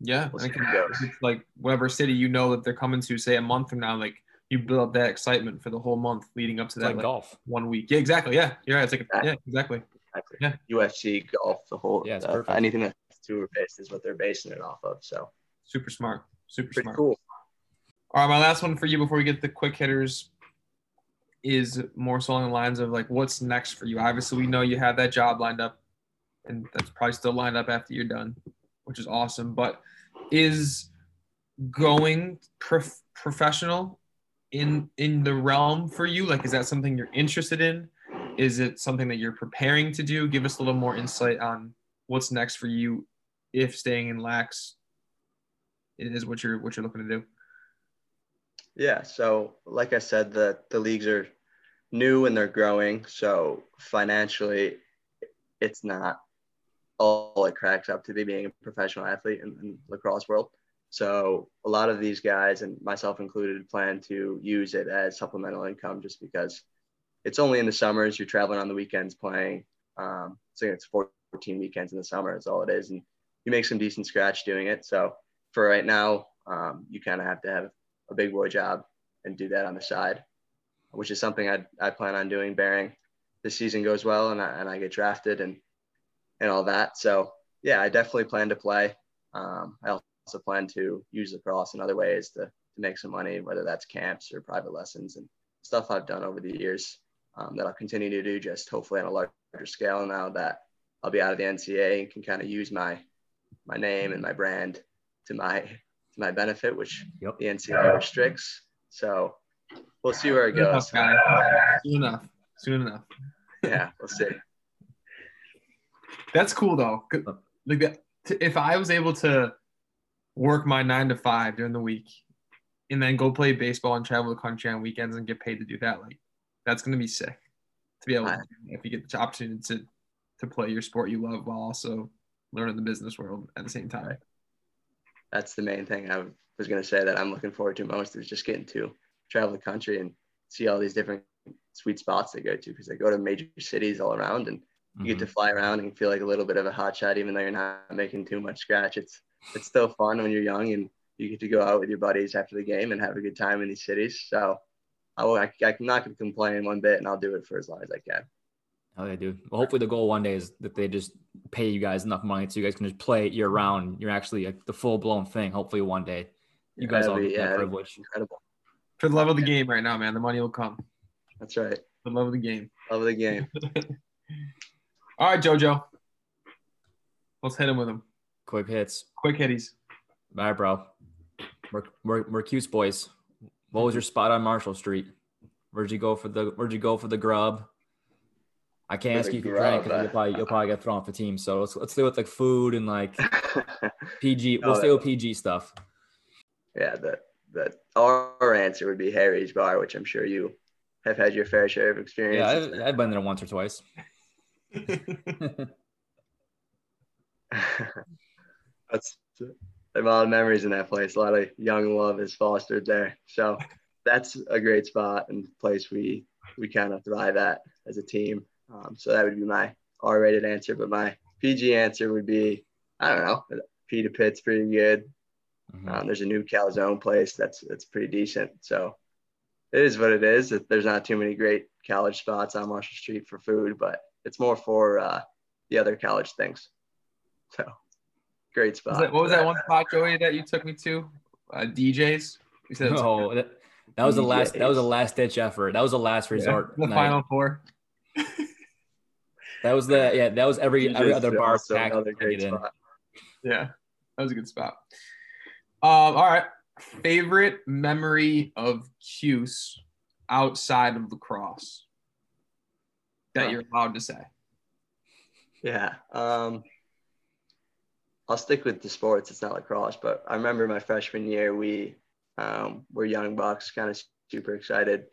Yeah, We'll and it can- how it goes. it's like whatever city you know that they're coming to, say a month from now, like you build up that excitement for the whole month leading up to It's that like like, golf. one week. Yeah, exactly. Yeah, you're right. It's like a, yeah, exactly. exactly. Yeah. UFC, golf, the whole Yeah, it's uh, perfect. anything that's tour-based is what they're basing it off of. So Super smart. Super pretty smart. cool. All right, my last one for you before we get the quick hitters is more so along the lines of like what's next for you. Obviously, we know you have that job lined up, and that's probably still lined up after you're done, which is awesome. But is going prof- professional in in the realm for you? Like, is that something you're interested in? Is it something that you're preparing to do? Give us a little more insight on what's next for you if staying in Lax is what you're what you're looking to do. Yeah. So, like I said, the the leagues are new and they're growing. So financially, it's not all it cracks up to be being a professional athlete in, in lacrosse world. So a lot of these guys, and myself included, plan to use it as supplemental income just because it's only in the summers. You're traveling on the weekends playing. Um, so it's 14 weekends in the summer. Is all it is, and you make some decent scratch doing it. So for right now, um, you kind of have to have a big boy job and do that on the side, which is something I I plan on doing. Bearing the season goes well and I, and I get drafted and and all that. So yeah, I definitely plan to play. Um, I also plan to use the lacrosse in other ways to to make some money, whether that's camps or private lessons and stuff I've done over the years um, that I'll continue to do. Just hopefully on a larger scale now that I'll be out of the NCAA and can kind of use my my name and my brand to my to my benefit, which Yep. the NCAA restricts. So we'll see where it Soon enough, goes. Soon enough. Soon enough. Yeah, we'll see. That's cool though. Good- Like if I was able to work my nine to five during the week, and then go play baseball and travel the country on weekends and get paid to do that, like that's gonna be sick. To be able, to, if you get the opportunity to to play your sport you love while also learning the business world at the same time. That's the main thing I was going to say that I'm looking forward to most is just getting to travel the country and see all these different sweet spots they go to because they go to major cities all around and you get to mm-hmm. fly around and feel like a little bit of a hot shot even though you're not making too much scratch. It's it's still fun when you're young and you get to go out with your buddies after the game and have a good time in these cities. So I will, I, I'm not going to complain one bit and I'll do it for as long as I can. Hell yeah, dude. Well, hopefully the goal one day is that they just pay you guys enough money so you guys can just play year round. You're actually like the full blown thing. Hopefully one day you guys That'd all be- get yeah, that privilege. Incredible. For the love of the game right now, man, the money will come. That's right. For the love of the game. Love of the game. All right, JoJo. Let's hit him with him. Quick hits. Quick hitties. All right, bro. We're, we're, we're Cuse boys. What was your spot on Marshall Street? Where'd you go for the Where'd you go for the grub? I can't For ask you if you grub, drank because you'll probably you'll probably get thrown off the team. So let's let's stay with like food and like PG. We'll Oh, stay with PG stuff. yeah, the the our answer would be Harry's Bar, which I'm sure you have had your fair share of experience. Yeah, I, I've been there once or twice. That's a lot of memories in that place. A lot of young love is fostered there. So that's a great spot and place we we kind of thrive at as a team. Um, so that would be my R-rated answer, but my PG answer would be I don't know. Pita Pit's pretty good. Mhm. Um, there's a new calzone place that's that's pretty decent. So it is what it is. There's not too many great college spots on Marshall Street for food, but it's more for uh, the other college things. So great spot. Was that- what was that one spot, Joey, that you took me to? Uh, DJs. You said it was No, that, that was the last. That was a DJs. last ditch effort. That was the last Yeah, resort. the night. final four. That was the yeah. That was every every other bar also packed. great spot. Yeah, that was a good spot. Um, all right. Favorite memory of Cuse outside of lacrosse that Huh. you're allowed to say. Yeah. Um, I'll stick with the sports. It's not lacrosse, but I remember my freshman year, we um, were young bucks, kind of super excited.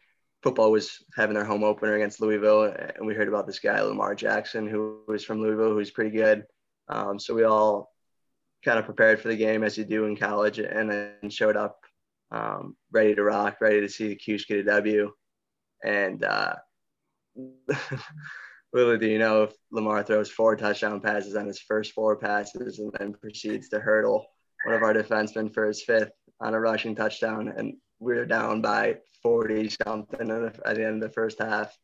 Football was having their home opener against Louisville, and we heard about this guy, Lamar Jackson, who was from Louisville, who's pretty good. Um, so we all kind of prepared for the game as you do in college, and then showed up um, ready to rock, ready to see the Cuse get a W. And uh, little do you know if Lamar throws four touchdown passes on his first four passes and then proceeds to hurdle one of our defensemen for his fifth on a rushing touchdown. And we were down by 40 something at the end of the first half.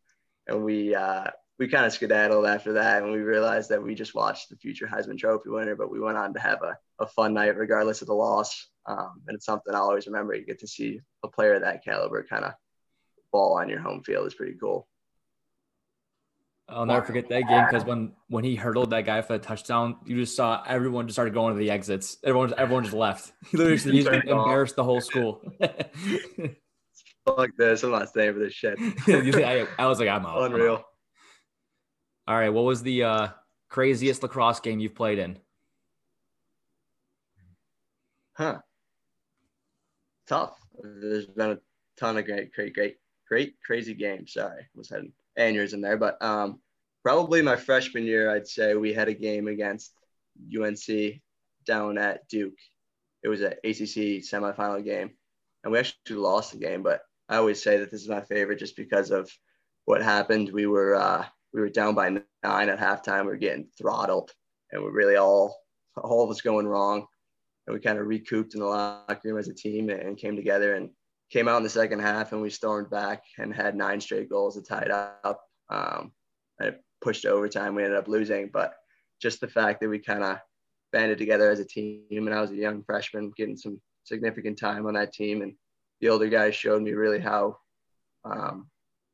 And we, uh, we kind of skedaddled after that. And we realized that we just watched the future Heisman Trophy winner, but we went on to have a, a fun night regardless of the loss. Um, and it's something I'll always remember. You get to see a player of that caliber kind of ball on your home field is pretty cool. I'll never forget that game because when when he hurdled that guy for the touchdown, you just saw everyone just started going to the exits. Everyone everyone just left. He literally just, he off. embarrassed the whole school. Fuck this. I'm not staying for this shit. I, I was like, I'm out. I'm Unreal. out. All right, what was the uh, craziest lacrosse game you've played in? Huh. Tough. There's been a ton of great, great, great, great, crazy games. Sorry, was had an aneurysm there, but um, probably my freshman year, I'd say we had a game against UNC down at Duke. It was an ACC semifinal game, and we actually lost the game. But I always say that this is my favorite just because of what happened. We were uh, we were down by nine at halftime. We were getting throttled, and we're really all all was going wrong and we kind of recouped in the locker room as a team and came together and came out in the second half and we stormed back and had nine straight goals to tie it up. Um, and it pushed overtime. We ended up losing, but just the fact that we kind of banded together as a team and I was a young freshman getting some significant time on that team and the older guys showed me really how um,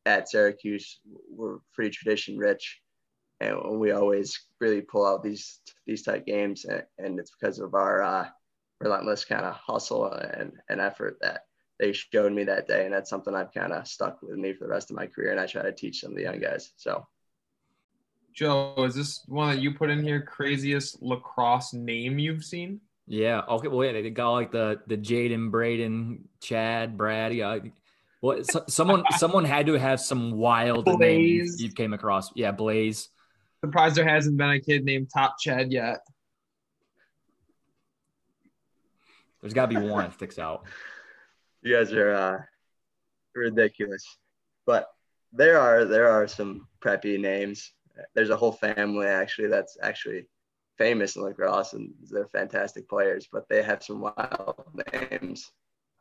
at Syracuse we're pretty tradition rich and we always really pull out these these type games and, and it's because of our uh, relentless kind of hustle and, and effort that they showed me that day and that's something i've kind of stuck with me for the rest of my career and i try to teach some of the young guys so Joe, is this one that you put in here? Craziest lacrosse name you've seen? Yeah. Okay. Well, yeah, they got like the the Jaden, Braden, Chad, Brad. Yeah. Well, so, someone someone had to have some wild names Blaze. you came across. Yeah, Blaze. Surprised there hasn't been a kid named Top Chad yet. There's got to be one that sticks out. you guys are uh, ridiculous but there are there are some preppy names there's a whole family actually that's actually famous in lacrosse and they're fantastic players but they have some wild names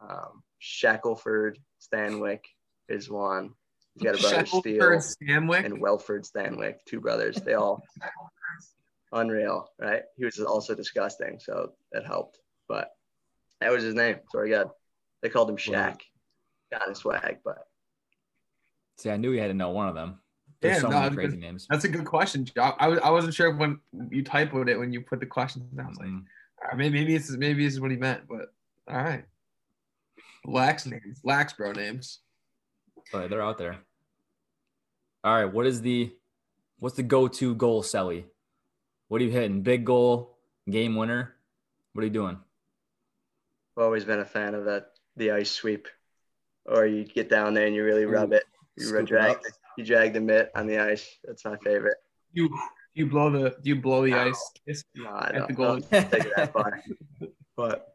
um, shackleford stanwick is one he's got a brother Shackelford steele Stanwick. and Welford Stanwick, two brothers. They all unreal, right? He was also disgusting, so that helped. But that was his name. Sorry, God. They called him Shaq. Got his swag, but See, I knew you had to know one of them. There's Yeah, so no, many crazy good. names. That's a good question, Joe. I, was, I wasn't sure when you typoed it when you put the questions. in. I was like, mm-hmm. all right, maybe maybe this is maybe this is what he meant, but all right. Lax names, lax bro names. But they're out there. All right. What is the what's the go-to goal, Selly? What are you hitting? Big goal, game winner. What are you doing? I've always been a fan of that the ice sweep. Or you get down there and you really rub it. You scoop drag up. the, you drag the mitt on the ice. That's my favorite. You you blow the you blow the No. ice kiss No, I at don't, the I goal. take it that far. But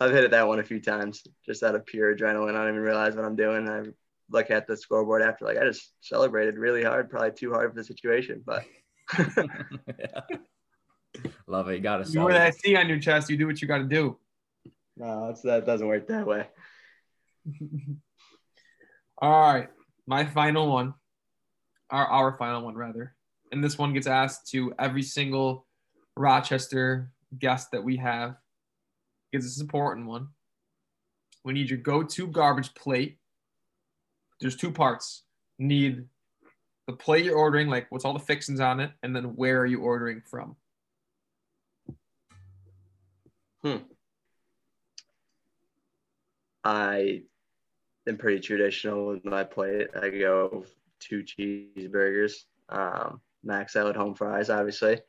I've hit it that one a few times just out of pure adrenaline. I don't even realize what I'm doing. I look at the scoreboard after, like, I just celebrated really hard, probably too hard for the situation. But Love it. You got to You wear that C on your chest. You do what you got to do. No, that doesn't work that way. All right, my final one, our our final one rather, and this one gets asked to every single Rochester guest that we have, because it's an important one. We need your go-to garbage plate. There's two parts. Need the plate you're ordering, like what's all the fixings on it, and then where are you ordering from? Hmm. I am pretty traditional with my plate. I go two cheeseburgers, um, mac salad, home fries, obviously,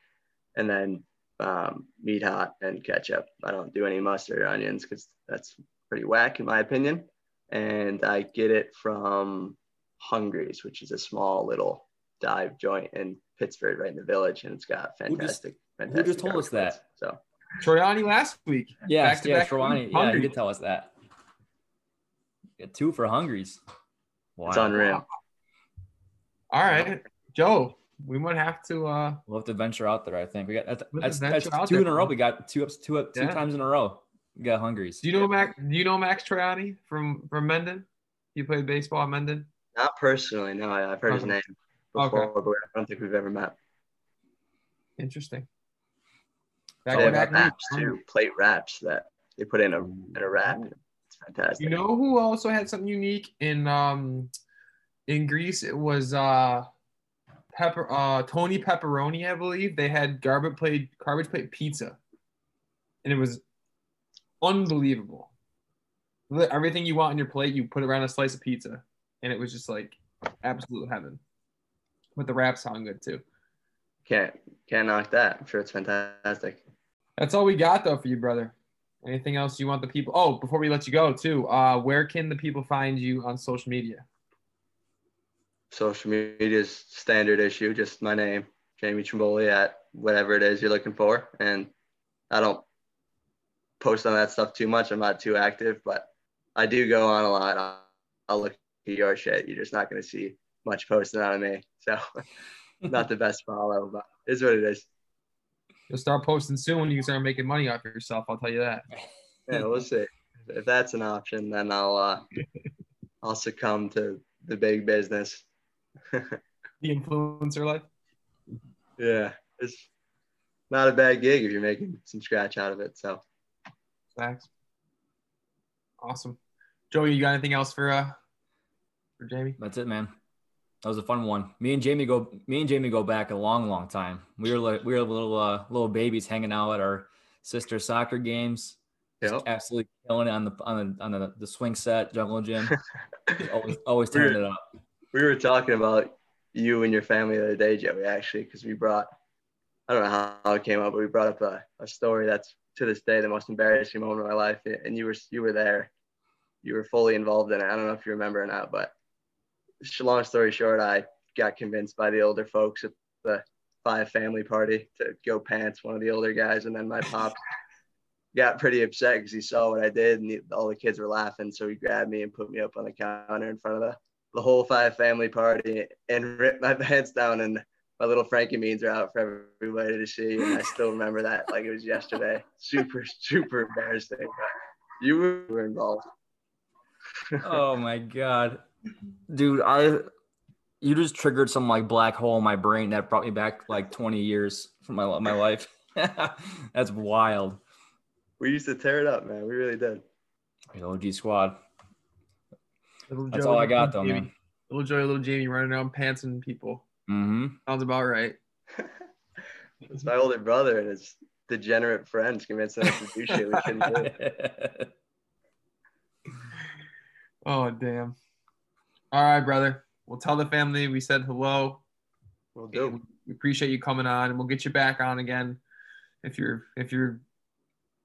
and then um, meat hot and ketchup. I don't do any mustard or onions because that's pretty whack in my opinion. And I get it from Hungry's, which is a small little dive joint in Pittsford, right in the village, and it's got Who just- fantastic. who just told us that? So Troyani last week. Yes, Back to yeah, back Shravani. Yeah, Hungry. you did tell us that. Get two for Hungries. Wow. it's unreal. All right, Joe, we might have to. uh We'll have to venture out there. I think we got that's, We'll that's, that's two there. in a row. We got two ups, two up, two Yeah. times in a row. We got Hungries. Do you know Max? Do you know Max Troyani from from Mendon? You played baseball at Mendon? Not personally, no. I- I've heard his Okay. name Okay. before, but I don't think we've ever met. Interesting. They Back have when that wraps group- too, plate wraps that they put in a in a wrap. Fantastic. You know who also had something unique in um in Greece? It was uh pepper uh Tony Pepperoni, I believe. They had garbage plate garbage plate pizza. And it was unbelievable. Everything you want on your plate, you put around a slice of pizza. And it was just like absolute heaven. But the wraps sound good too. Can't can't knock that. I'm sure it's fantastic. That's all we got though for you, brother. Anything else you want the people? Oh, before we let you go, too, uh, where can the people find you on social media? Social media is standard issue, just my name, Jamie Trimboli at whatever it is you're looking for. And I don't post on that stuff too much. I'm not too active, but I do go on a lot. I'll, I'll look at your shit. You're just not going to see much posting out of me. So not the best follow, but it's what it is. You'll start posting soon when you can start making money off yourself. I'll tell you that. Yeah, we'll see. If that's an option, then I'll uh, I'll succumb to the big business. The influencer life. Yeah, it's not a bad gig if you're making some scratch out of it. So Thanks. Awesome. Joey, you got anything else for uh for Jamie? That's it, man. That was a fun one. Me and Jamie go. Me and Jamie go back a long, long time. We were like we were little uh, little babies hanging out at our sister soccer games. Yep. absolutely killing it on the on the on the, the swing set, jungle gym. always always tearing it up. we were talking about you and your family the other day, Joey, actually, because we brought I don't know how, how it came up, but we brought up a, a story that's to this day the most embarrassing moment of my life, and you were you were there, you were fully involved in it. I don't know if you remember or not, but long story short, I got convinced by the older folks at the five family party to go pants one of the older guys, and then my pops got pretty upset because he saw what I did, and he, all the kids were laughing, so he grabbed me and put me up on the counter in front of the the whole five family party and ripped my pants down and my little Frankie means are out for everybody to see. And I still remember that like it was yesterday. Super, super embarrassing. But you were involved. oh my god, dude! I you just triggered some like black hole in my brain that brought me back like 20 years from my my life. That's wild. We used to tear it up, man. We really did. The OG squad. Little That's Joey, all I got little though, Jamie. man. Little Joey, little Jamie running around pantsing people. Mm-hmm. Sounds about right. It's my older brother and his degenerate friends convincing us to do shit we shouldn't do. Oh damn. All right, brother. We'll tell the family we said hello. We'll do. We appreciate you coming on, and we'll get you back on again if you're if you're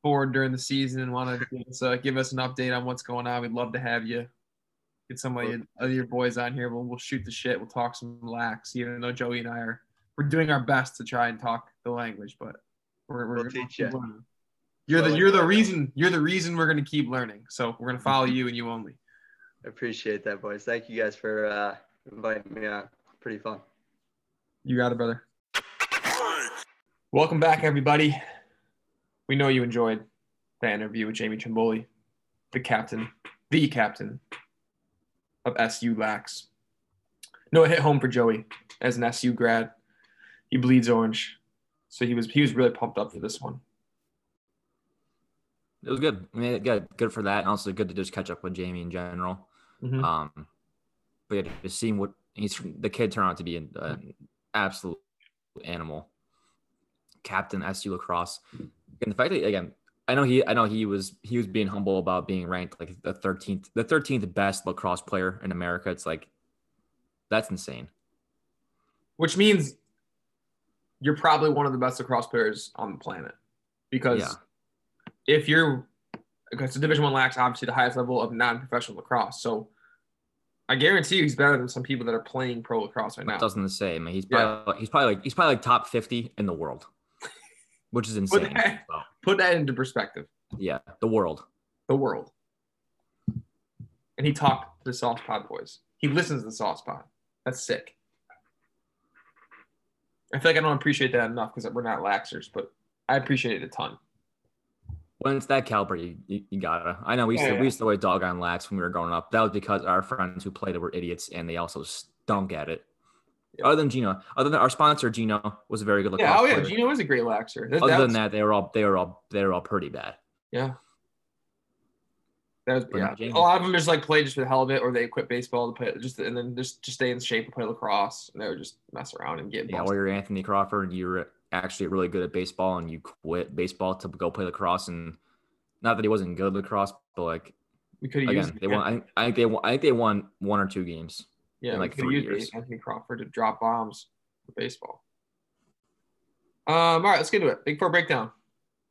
bored during the season and want to give us, uh, give us an update on what's going on. We'd love to have you. Get some of your, of your boys on here. We'll we'll shoot the shit. We'll talk some lax. Even though Joey and I are we're doing our best to try and talk the language, but we're we're We'll teach learning. You're the you're the reason you're the reason we're gonna keep learning. So we're gonna follow you and you only. Appreciate that, boys. Thank you guys for uh, inviting me on. Pretty fun. You got it, brother. Welcome back, everybody. We know you enjoyed that interview with Jamie Trimboli, the captain, the captain of SU Lax. No, it hit home for Joey as an SU grad. He bleeds orange, so he was he was really pumped up for this one. It was good. I mean, good, good for that, and also good to just catch up with Jamie in general. Mhm. Um, but yeah, just seeing what he's the kid turned out to be an, an absolute animal. Captain SU lacrosse, and the fact that again, I know he, I know he was he was being humble about being ranked like the thirteenth, the thirteenth best lacrosse player in America. It's like that's insane. Which means you're probably one of the best lacrosse players on the planet, because Yeah. if you're because the Division One lax obviously the highest level of non-professional lacrosse, so I guarantee you he's better than some people that are playing pro lacrosse right now. It doesn't the same. He's Yeah. probably he's probably like he's probably like top fifty in the world, which is Put insane. that, So, put that into perspective. yeah, the world. The world. And he talked to the Sauce Pod boys. He listens to the Sauce Pod. That's sick. I feel like I don't appreciate that enough because we're not laxers, but I appreciate it a ton. When it's that caliber, you, you, you gotta. I know we used to yeah. we used to always dog on lax when we were growing up. That was because our friends who played it were idiots and they also stunk at it. Yeah. Other than Gino, other than our sponsor Gino was a very good Yeah, oh yeah, player. Gino was a great laxer. That, Other that than that, they were all they were all they were all pretty bad. Yeah. That was yeah. A lot of them just like play just for the hell of it, or they quit baseball to play just and then just just stay in shape and play lacrosse, and they would just mess around and get Yeah, or you're Anthony Crawford, you're actually really good at baseball, and you quit baseball to go play lacrosse. And not that he wasn't good at lacrosse, but like we could have used again, they won. I think, I think they won. I think they won one or two games. Yeah, in, like, three years. Anthony Crawford to drop bombs for baseball. Um, all right, let's get to it. Big Four breakdown.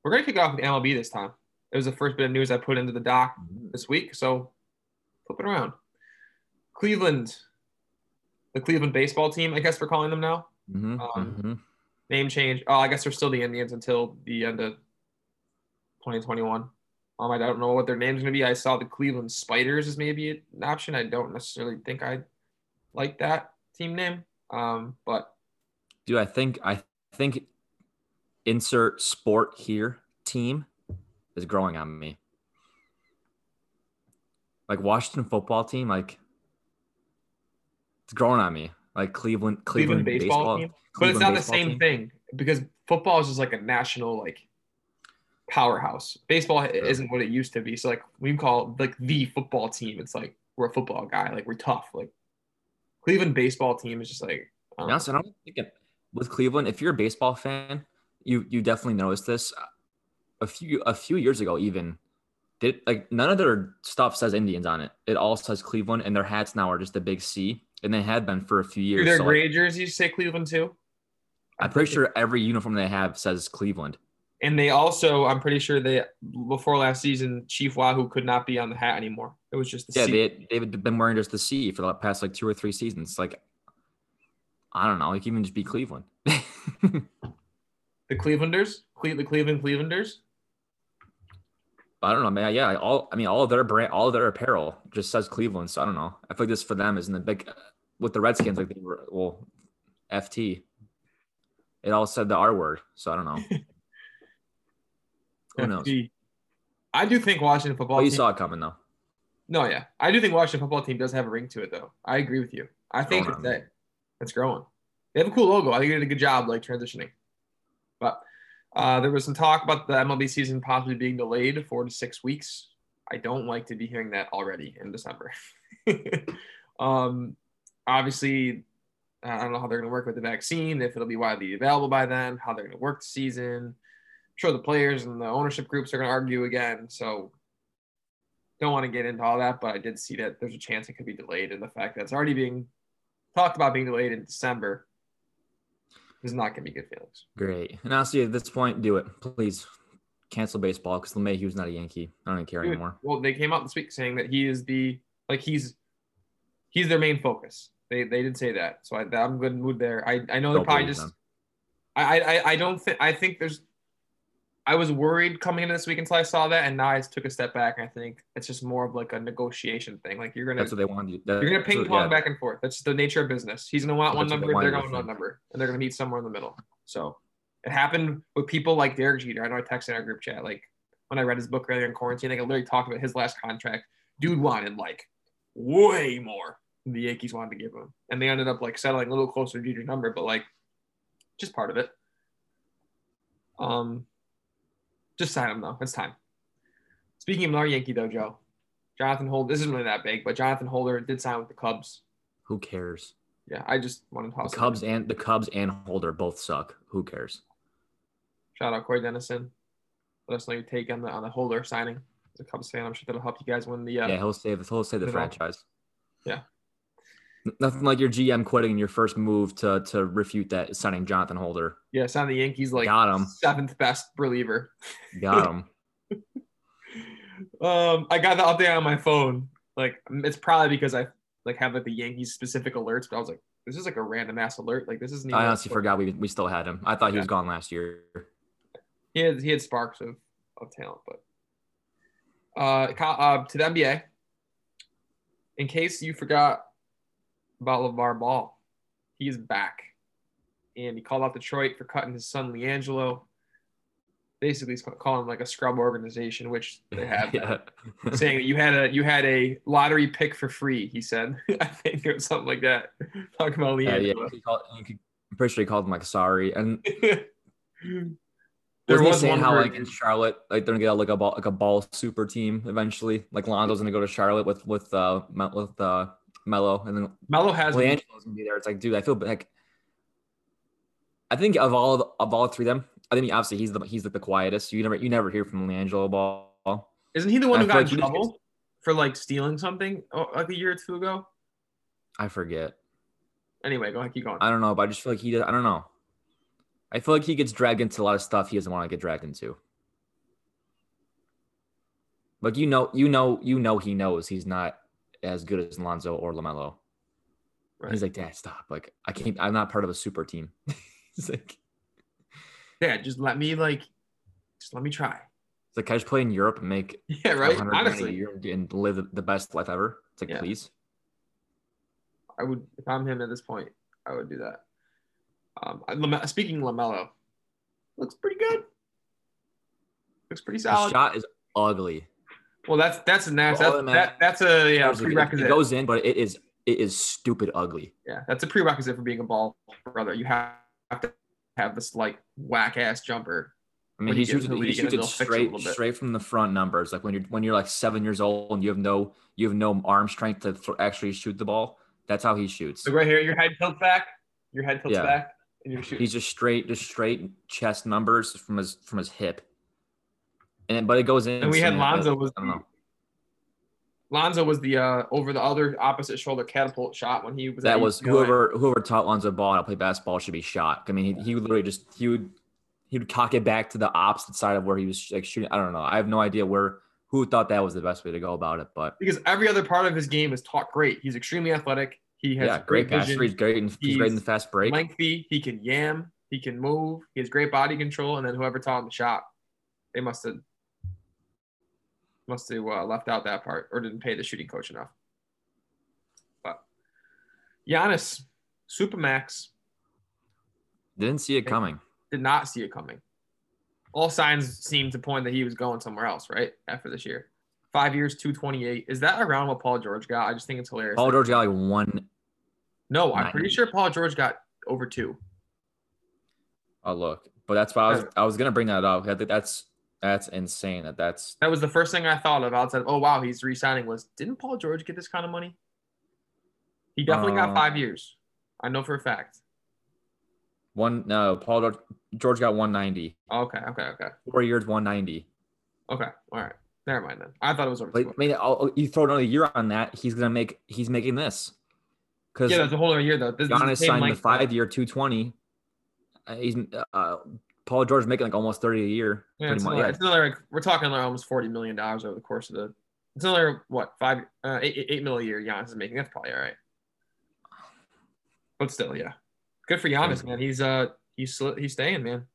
We're gonna kick it off with MLB this time. It was the first bit of news I put into the doc this week, so flip it around. Cleveland, the Cleveland baseball team, I guess we're calling them now. Mhm, Um, mhm. Name change. Oh, I guess they're still the Indians until the end of 2021. Um, I don't know what their name's gonna be. I saw the Cleveland Spiders as maybe an option. I don't necessarily think I like that team name. Um, but do I think I think insert sport here team is growing on me. Like Washington football team, like it's growing on me. Like Cleveland, Cleveland, Cleveland, baseball, baseball, team. But it's not the same team. thing because football is just like a national like powerhouse. Baseball isn't what it used to be. So like we call it, like the football team. It's like we're a football guy. Like we're tough. Like Cleveland baseball team is just like I don't I don't think it, with Cleveland, if you're a baseball fan, you you definitely noticed this. A few a few years ago, even did like none of their stuff says Indians on it. It all says Cleveland, and their hats now are just a big C, and they had been for a few years. Do their So, like, gray jerseys say Cleveland too? I'm pretty sure every uniform they have says Cleveland. And they also, I'm pretty sure they before last season, Chief Wahoo could not be on the hat anymore. It was just the Yeah, C. they they've been wearing just the C for the past like two or three seasons. Like, I don't know, like even just be Cleveland. the Clevelanders, Cle- the Cleveland Clevelanders. I don't know, man. Yeah, all I mean, all of their brand, all of their apparel just says Cleveland. So I don't know. I feel like this for them isn't the big with the Redskins. Like they were, well, FT. It all said the R word. So I don't know. Who knows? I do think Washington football Well, you team. saw it coming though. No, yeah, I do think Washington football team does have a ring to it, though. I agree with you. I think it's that it's growing. They have a cool logo. I think they did a good job like transitioning. But uh, there was some talk about the MLB season possibly being delayed four to six weeks. I don't like to be hearing that already in December. um, obviously, I don't know how they're going to work with the vaccine, if it'll be widely available by then, how they're going to work the season. I'm sure the players and the ownership groups are going to argue again. So don't want to get into all that, but I did see that there's a chance it could be delayed, and the fact that it's already being talked about being delayed in December is not going to be good feelings. Great. And I'll honestly, at this point, do it, please. Cancel baseball because LeMahieu's not a Yankee. I don't even care Dude, anymore. Well, they came out this week saying that he is the like he's he's their main focus. They they did say that, so I, I'm good mood there. I I know they're probably just. them. I, I I don't think I think there's. I was worried coming into this week until I saw that, and now I took a step back. And I think it's just more of like a negotiation thing. Like you're gonna That's what they want you. That, You're gonna ping pong yeah, back and forth. That's the nature of business. He's gonna want one That's what number, they they're to going one number, and they're gonna meet somewhere in the middle. So it happened with people like Derek Jeter. I know I texted in our group chat. Like when I read his book earlier in quarantine. I could literally talk about his last contract. Dude wanted like way more than the Yankees wanted to give him, and they ended up like settling a little closer to Jeter's number, but like just part of it. Um, just sign him though. It's time. Speaking of another Yankee though, Joe, Jonathan Holder. This isn't really that big, but Jonathan Holder did sign with the Cubs. Who cares? Yeah, I just wanted to The toss it Cubs and the Cubs and Holder both suck. Who cares? Shout out Corey Dennison. Let us know your take on the on the Holder signing. As a Cubs fan, I'm sure that'll help you guys win the. Uh, Yeah, he'll save he'll save the enough. franchise. Yeah. Nothing like your GM quitting in your first move to to refute that signing Jonathan Holder. yeah, sign the Yankees like Got him. seventh best reliever. Got him. Um, I got the update on my phone. Like, it's probably because I like have like the Yankees specific alerts, but I was like, this is like a random ass alert. Like, this isn't. Even I honestly forgot we, we still had him. I thought he was gone last year. He had he had sparks of, of talent, but uh, uh, to the NBA. In case you forgot about LaVar Ball, he is back, and he called out Detroit for cutting his son LiAngelo. Basically, he's calling him like a scrub organization, which they have. yeah. saying that you had a you had a lottery pick for free. He said, I think it was something like that. Talking about LiAngelo. yeah, yeah. LiAngelo. He called, he could- I'm pretty sure he called him like sorry. And there wasn't saying one how like in Charlotte, like they're gonna get like a ball like a ball super team eventually. Like Lonzo's gonna go to Charlotte with with uh with uh Melo, and then Melo has LiAngelo's gonna be there. It's like, dude, I feel like I think of all of all three of them, I think obviously he's the he's like the quietest. You never you never hear from LiAngelo Ball. Isn't he the one I who got like in trouble for like stealing something oh, like a year or two ago? I forget. Anyway, go ahead, keep going. I don't know, but I just feel like he. does- I don't know. I feel like he gets dragged into a lot of stuff he doesn't want to get dragged into. Like you know, you know, you know, he knows he's not as good as Lonzo or LaMelo. Right. He's like, Dad, stop! Like I can't. I'm not part of a super team. he's like, yeah, just let me like, just let me try. it's like, can I just play in Europe and make Yeah, right. 100 a Honestly, and live the best life ever? It's like, Yeah. please. I would if I'm him at this point, I would do that. Um, I- speaking of LaMelo, looks pretty good. Looks pretty solid. shot is ugly. Well, that's that's a that's Well, that's, that, that's a yeah It- prerequisite. It goes in, but it is it is stupid ugly. yeah, that's a prerequisite for being a ball brother. You have to have this like whack ass jumper. I mean, he shoots, he shoots it they'll fix it a straight, straight from the front numbers. Like when you're when you're like seven years old and you have no you have no arm strength to th- actually shoot the ball. That's how he shoots. So right here, your head tilts back, your head tilts Yeah. back, and you're shooting. He's just straight, just straight chest numbers from his from his hip. And but it goes in. and we had Lonzo was I don't know. Lonzo was the uh, over the other opposite shoulder catapult shot when he was That was UCLA. whoever whoever taught Lonzo Ball how to play basketball should be shot. I mean, he, he would literally just he would he would cock it back to the opposite side of where he was like shooting. I don't know. I have no idea where who thought that was the best way to go about it, but because every other part of his game is taught great. He's extremely athletic. He has yeah, great, great passer. vision. He's great and he's, great in the fast break. lengthy. He can yam. He can move. He has great body control. And then whoever taught him the shot, they must have must have uh, left out that part or didn't pay the shooting coach enough. But Giannis, Supermax, Didn't see it coming. did not see it coming. All signs seemed to point that he was going somewhere else, right? After this year. Five years, 228. Is that around what Paul George got? I just think it's hilarious. Paul George got like one. no, I'm pretty sure Paul George got over two. Oh look, but that's why I was I was gonna bring that up. I think that's that's insane. That that's That was the first thing I thought of outside of, oh, wow, he's re signing. Was didn't Paul George get this kind of money? He definitely got Uh, five years. I know for a fact. one. No, Paul George, George got 190. Okay, okay, okay. Four years, 190. Okay. All right. Never mind then. I thought it was over But. I mean, I'll, you throw another year on that, he's gonna make. He's making this because Yeah, that's a whole other year though. This, this is Giannis the same signed the five year 220. Uh, he's uh, Paul George making like almost 30 a year. Yeah, it's another, Yeah. it's another like, we're talking like almost forty million dollars over the course of the. It's another what five uh, eight, eight mil a year Giannis is making. That's probably all right. But still, yeah, good for Giannis, man. He's uh he's he's staying, man.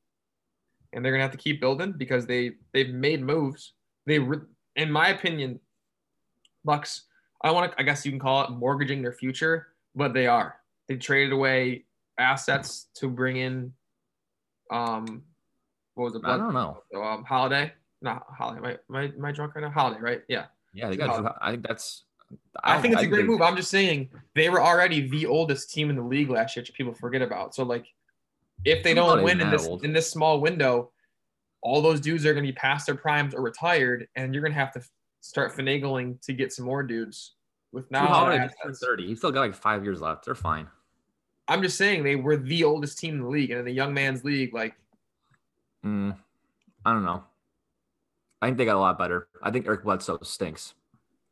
And they're gonna have to keep building because they they've made moves. They, re- in my opinion, Bucks. I want to. I guess you can call it mortgaging their future, but they are. They traded away assets to bring in. Um, what was it? I don't know. um, Holiday. not Holiday. I, am I, drunk right now? Holiday, right? Yeah. Yeah, they got. Holiday. I think that's. I think it's a great they- move. I'm just saying they were already the oldest team in the league last year, which people forget about. So like, if they don't win in this old. in this small window, all those dudes are going to be past their primes or retired, and you're going to have to start finagling to get some more dudes with now. Holiday just turned 30. He's still got like five years left. They're fine. I'm just saying they were the oldest team in the league, and in the young man's league, like Mm, I don't know. I think they got a lot better. I think Eric Bledsoe stinks,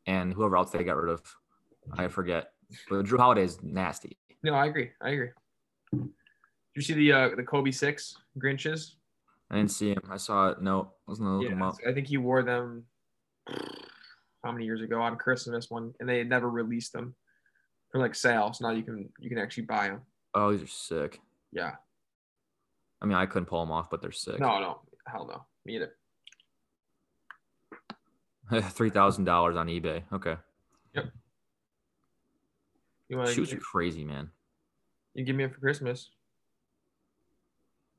and whoever else they got rid of, I forget. But Jrue Holiday is nasty. no, I agree. I agree. Did you see the uh, the Kobe six Grinches? I didn't see him. I saw it. No, wasn't gonna look him up. I think he wore them how many years ago on Christmas one, and they had never released them for like sales So now you can you can actually buy them. Oh, these are sick. Yeah. I mean, I couldn't pull them off, but they're sick. No, no, hell no. Me either. Three thousand dollars on eBay. Okay, You want shoes are crazy, man. you give me it for Christmas?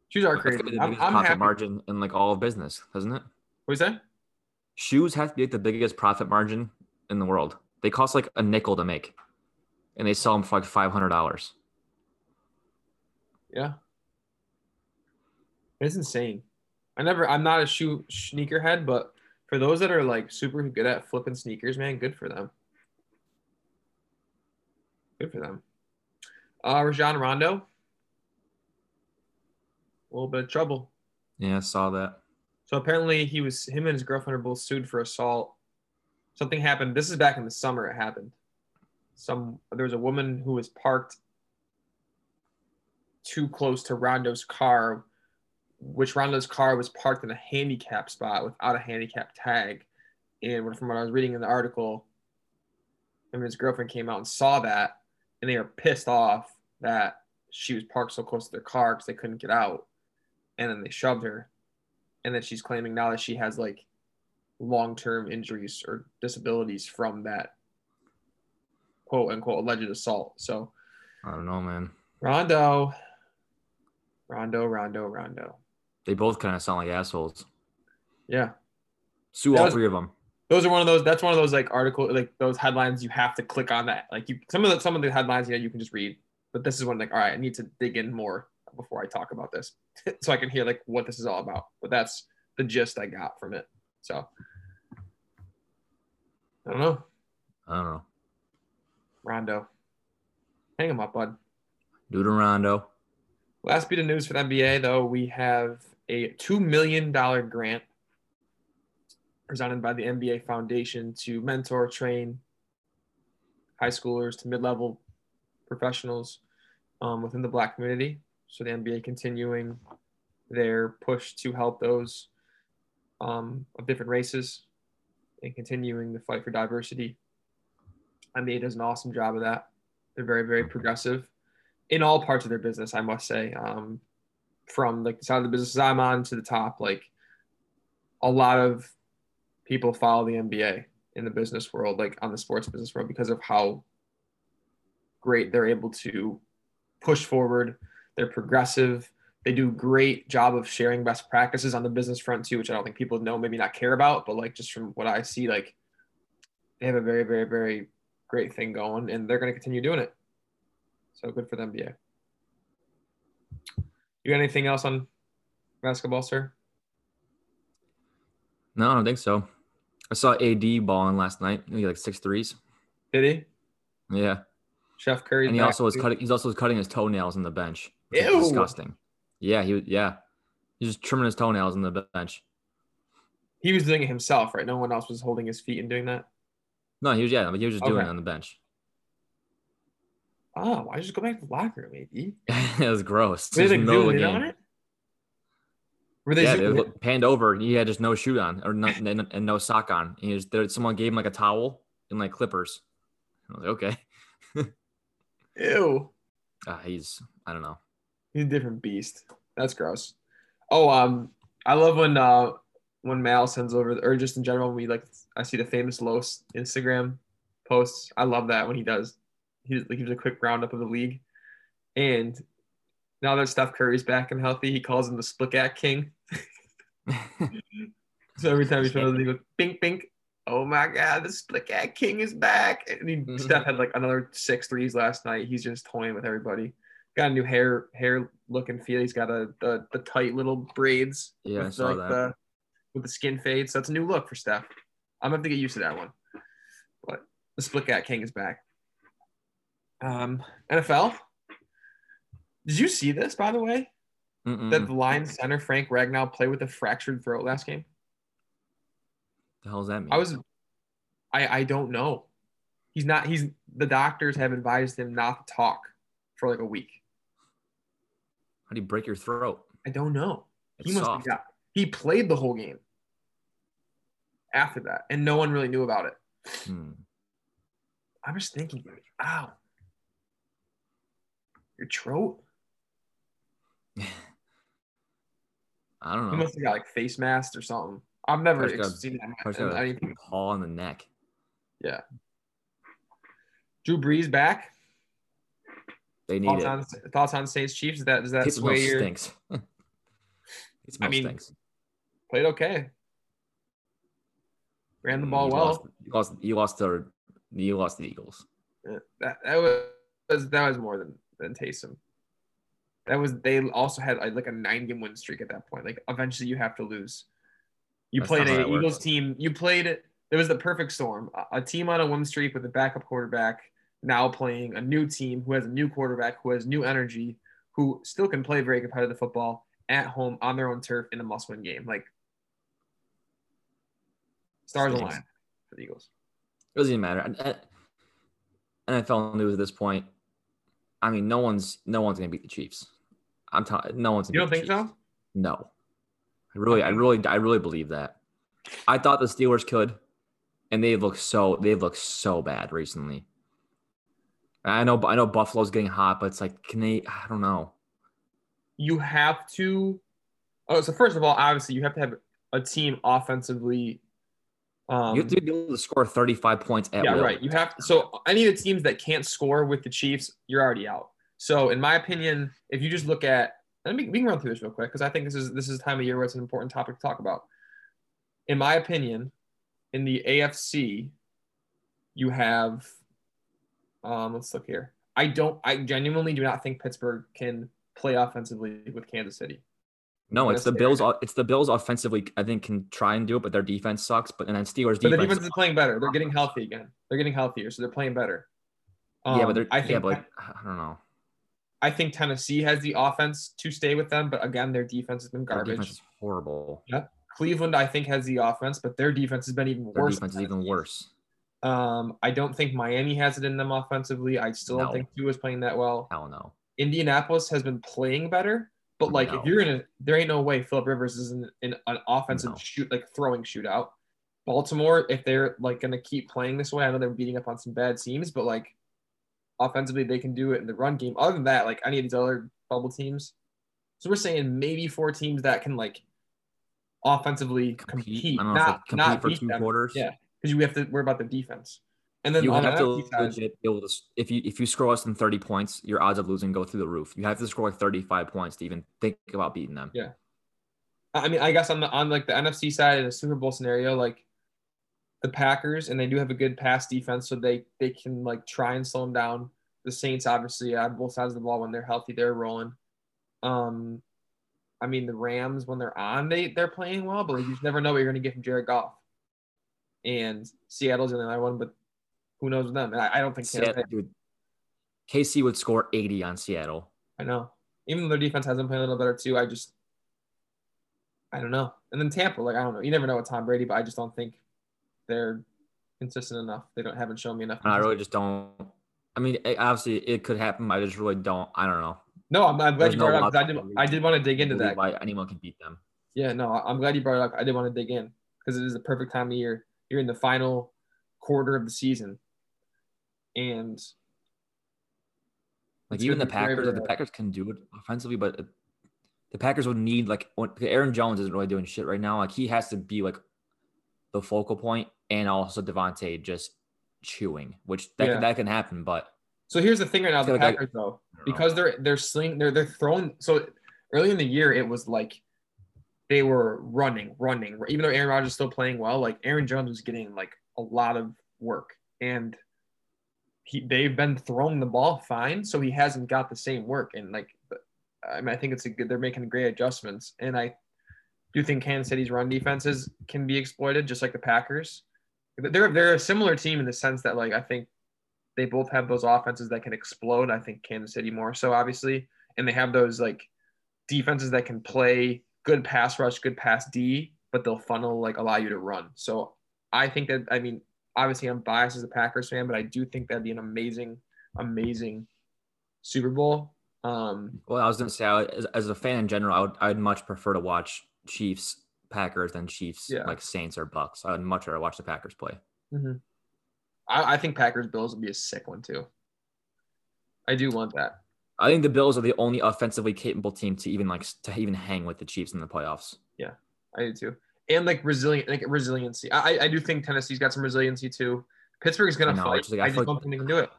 Shoes are That's crazy. the I'm, biggest I'm profit happy. margin in like all of business, doesn't it? What is that? Shoes have to be like the biggest profit margin in the world. They cost like a nickel to make, and they sell them for like five hundred dollars. Yeah. It's insane. I never. I'm not a shoe sneakerhead, but for those that are like super good at flipping sneakers, man, good for them. Good for them. Uh, Rajon Rondo. A little bit of trouble. Yeah, I saw that. So apparently he was him and his girlfriend are both sued for assault. Something happened. This is back in the summer. It happened. Some there was a woman who was parked too close to Rondo's car, which Rondo's car was parked in a handicap spot without a handicap tag. And from what I was reading in the article, him and his girlfriend came out and saw that, and they were pissed off that she was parked so close to their car because they couldn't get out. And then they shoved her and then she's claiming now that she has like long-term injuries or disabilities from that quote unquote alleged assault. So I don't know, man. Rondo, Rondo, Rondo, Rondo. They both kind of sound like assholes. Yeah, Sue That all was- three of them. those are one of those. That's one of those like article like those headlines you have to click on that. Like you, some of the some of the headlines you know you can just read, but this is one like all right, I need to dig in more before I talk about this, so I can hear like what this is all about. But that's the gist I got from it. So I don't know. I don't know. Rondo. Hang him up, bud. Do to Rondo. Last bit of news for the NBA, though, we have a $2 million grant presented by the NBA Foundation to mentor, train high schoolers to mid level professionals um, within the Black community. So the NBA continuing their push to help those um, of different races and continuing the fight for diversity. NBA does an awesome job of that. They're very, very progressive in all parts of their business, I must say. Um, from like the side of the businesses I'm on to the top, like a lot of people follow the NBA in the business world, like on the sports business world, because of how great they're able to push forward. They're progressive. They do a great job of sharing best practices on the business front too, which I don't think people know, maybe not care about, but like just from what I see, like they have a very, very, very great thing going, and they're going to continue doing it. So good for the NBA. You got anything else on basketball, sir? No, I don't think so. I saw AD balling last night. He like six threes. Did he? Yeah. Chef Curry. And he also was cutting he's also was cutting his toenails on the bench. Ew. Disgusting. Yeah, he was yeah. He's just trimming his toenails on the bench. He was doing it himself, right? No one else was holding his feet and doing that. No, he was yeah, he was just doing it on the bench. Oh, why just go back to the locker room, maybe? it was gross. Were they like no game. on it? Were they yeah, they panned over. He had just no shoe on or no, and, and no sock on. He was there. Someone gave him like a towel and like clippers. I was like, okay. Ew. Uh, he's I don't know. He's a different beast. That's gross. Oh, um, I love when uh when Mal sends over or just in general we like I see the famous Los Instagram posts. I love that when he does. He like, gives a quick roundup of the league, and now that Steph Curry's back and healthy, he calls him the Split act King. So every time he showed up, he goes, bink, bink. Oh my God, the split cat king is back. And he, Mhm. Steph had like another six threes last night. He's just toying with everybody. Got a new hair hair look and feel. He's got a the, the tight little braids. Yeah, I saw like, that. With the skin fade. So that's a new look for Steph. I'm gonna have to get used to that one. But the split cat king is back. Um, NFL. Did you see this, by the way? Mm-mm. That the Lions center Frank Ragnow played with a fractured throat last game. the hell does that mean? I was, I I don't know. He's not. He's the doctors have advised him not to talk for like a week. How do you break your throat? I don't know. It's he must soft. have got. He played the whole game. After that, and no one really knew about it. Hmm. I was thinking, ow, your throat. I don't know. He must have got like face masks or something. I've never got- seen that. In anything. paw on the neck. Yeah. Drew Brees back. They need Thoughts it. on thoughts on Saints Chiefs? Does that does that Hill sway your stinks. I mean, stinks. Played okay? Ran the mm, ball You well. Lost, you lost. You lost the. You lost the Eagles. Yeah, that that was that was more than than Taysom. That was they also had like a nine game win streak at that point. Like eventually you have to lose. You That's played a that works. Eagles team. You played it. It was the perfect storm. A, a team on a win streak with a backup quarterback now playing a new team who has a new quarterback who has new energy, who still can play very competitive football at home on their own turf in a must win game. Like stars align for the Eagles. It doesn't even matter. NFL news at this point. I mean, no one's no one's gonna beat the Chiefs. I'm telling. No one's. Gonna You don't think so? No. I really, I really, I really believe that. I thought the Steelers could, and they look so they look so bad recently. I know, I know Buffalo's getting hot, but it's like, can they? I don't know. you have to oh so first of all obviously you have to have a team offensively um you have to be able to score 35 points at yeah will. right. You have so any of the teams that can't score with the chiefs you're already out. So in my opinion if you just look at and we, we can run through this real quick because i think this is this is the time of year where it's an important topic to talk about. In my opinion in the afc you have um let's look here. I don't i genuinely do not think pittsburgh can play offensively with kansas city No, it's the Bills. It's the Bills offensively. I think can try and do it, but their defense sucks. But and then Steelers But the defense. defense is playing better. They're getting healthy again. They're getting healthier, so they're playing better. yeah, but Um, they're. I think yeah, but I don't know. I think Tennessee has the offense to stay with them, but again, their defense has been Their garbage. defense is horrible. Cleveland, I think, has the offense, but their defense has been even Their worse. defense is even worse. Um, I don't think Miami has it in them offensively. I still No. don't think Tua is playing that well. Hell no. Indianapolis has been playing better, but like No. if you're gonna, there ain't no way Philip Rivers is in, in an offensive No. shoot like throwing shootout. Baltimore, if they're like gonna keep playing this way, I know they're beating up on some bad teams, but like offensively they can do it in the run game. Other than that, like any of these other bubble teams, so we're saying maybe four teams that can like offensively compete, know not compete not for two them. quarters. Yeah, because you have to worry about the defense. And then you have to legit be able to. If you if you score less than thirty points, your odds of losing go through the roof. You have to score like thirty five points to even think about beating them. Yeah. I mean, I guess on the on like the NFC side in a Super Bowl scenario, like the Packers, and they do have a good pass defense, so they they can like try and slow them down. The Saints, obviously, on both sides of the ball when they're healthy, they're rolling. Um, I mean, the Rams when they're on, they they're playing well, but like, you just never know what you're going to get from Jared Goff. And Seattle's another one, but who knows with them? And I, I don't think Seattle, dude, KC would score eighty on Seattle. I know. Even though their defense has been playing a little better too, I just I don't know. And then Tampa, like I don't know. You never know with Tom Brady, but I just don't think they're consistent enough. They don't haven't shown me enough. I really just don't. I mean, it, obviously it could happen. I just really don't. I don't know. no, I'm, I'm glad There's you no brought it up. I did. I did want to dig into that. Why anyone can beat them? Yeah, no, I'm glad you brought it up. I did want to dig in because it is the perfect time of year. You're in the final quarter of the season, and Like even the gonna be very, Packers, like, the. Packers can do it offensively, but the Packers would need like Aaron Jones isn't really doing shit right now. Like he has to be like the focal point, and also Davante just chewing, which that Yeah. that can happen. But So here's the thing right now, the like I- Packers though, I know. because they're they're sling they're they're throwing. So early in the year, it was like they were running, running. Even though Aaron Rodgers is still playing well, like Aaron Jones was getting like a lot of work, and he they've been throwing the ball fine, so he hasn't got the same work. And like, I mean, I think it's a good. They're making great adjustments, and I do think Kansas City's run defenses can be exploited, just like the Packers. They're they're a similar team in the sense that like I think they both have those offenses that can explode. I think Kansas City more so, obviously, and they have those like defenses that can play good pass rush, good pass D, but they'll funnel like allow you to run. So I think that I mean, obviously I'm biased as a Packers fan, but I do think that'd be an amazing, amazing Super Bowl. Um, well, I was gonna say, as, as a fan in general, I would I'd much prefer to watch Chiefs Packers than Chiefs yeah. like Saints or Bucks. I would much rather watch the Packers play. Mm-hmm. I, I think Packers Bills would be a sick one too. I do want that. I think the Bills are the only offensively capable team to even like to even hang with the Chiefs in the playoffs. Yeah, I do too. And like resilient, like resiliency. I I do think Tennessee's got some resiliency too. Pittsburgh's gonna know, fight. Like, I, I, just like, don't think they can do it.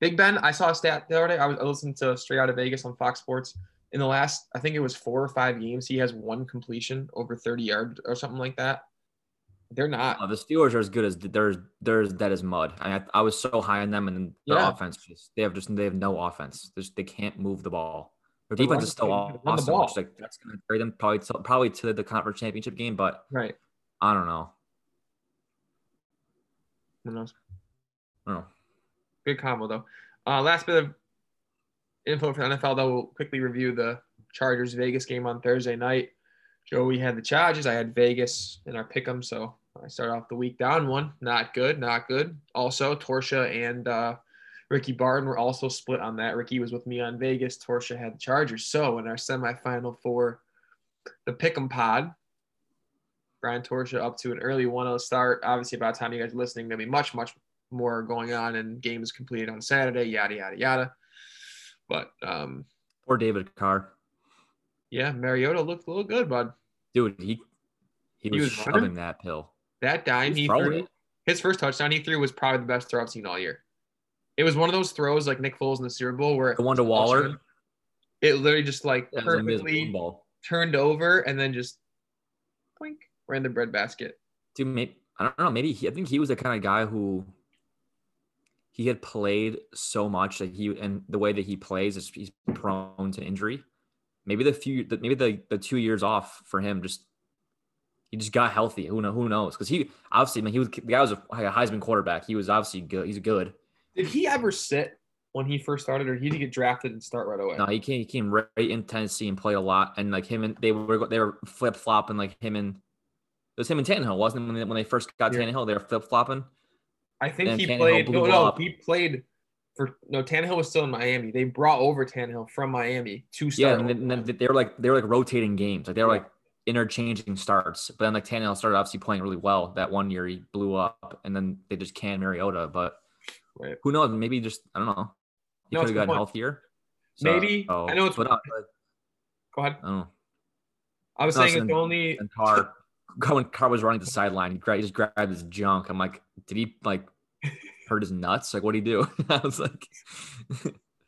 Big Ben, I saw a stat the other day. I was I listening to Straight Out of Vegas on Fox Sports. In the last, I think it was four or five games, he has one completion over 30 yards or something like that. They're not. Uh, the Steelers are as good as they're they're as dead as mud. I I was so high on them, and their yeah. offense just they have just they have no offense. Just, they can't move the ball. Their defense is still awesome. Which, like that's going to carry them probably to, probably to the conference championship game, but right. I don't know. Who knows? I don't know. Good combo though. Uh, last bit of info for the NFL though. We'll quickly review the Chargers Vegas game on Thursday night. Joey had the Chargers. I had Vegas in our pick'em, so I started off the week down one. Not good, not good. Also, Torsha and uh, Ricky Barton were also split on that. Ricky was with me on Vegas. Torsha had the Chargers. So in our semifinal for the pick'em pod, Brian Torsha up to an early 1-0 start. Obviously, by the time you guys are listening, there'll be much, much more going on and games completed on Saturday, yada, yada, yada. But um, poor David Carr. Yeah, Mariota looked a little good, bud. Dude, he he, he was, was shoving running. that pill. That dime he, he threw, his first touchdown he threw was probably the best throw I've seen all year. It was one of those throws like Nick Foles in the Super Bowl where the one to Waller. It literally just like perfectly turned over and then just blink ran the bread basket. Dude, maybe I don't know. Maybe he, I think he was the kind of guy who he had played so much that he and the way that he plays is he's prone to injury maybe the few maybe the, the two years off for him just he just got healthy. Who know who knows? Because he obviously I mean he was the guy was a, like a Heisman quarterback. He was obviously good. He's good. Did he ever sit when he first started, or he did get drafted and start right away? No, he came he came right in Tennessee and played a lot. And like him and they were they were flip flopping like him and it was him and Tannehill, wasn't it? When they, when they first got yeah. Tannehill, they were flip flopping. I think he Tannehill played. No, no, he played for no Tannehill was still in Miami. They brought over Tannehill from Miami to start. Yeah, and then, then they were like they were like rotating games. Like they were yeah. like interchanging starts. But then like Tannehill started obviously playing really well that one year. He blew up, and then they just canned Mariota. But right. who knows? Maybe just I don't know. He no, could have gotten point. healthier. So, Maybe oh, I know it's. But, uh, go ahead. I. I was saying it's only. And Carr, when Carr was running the sideline, he, he just grabbed his junk. I'm like, did he like hurt his nuts? Like, what do he do? I was like,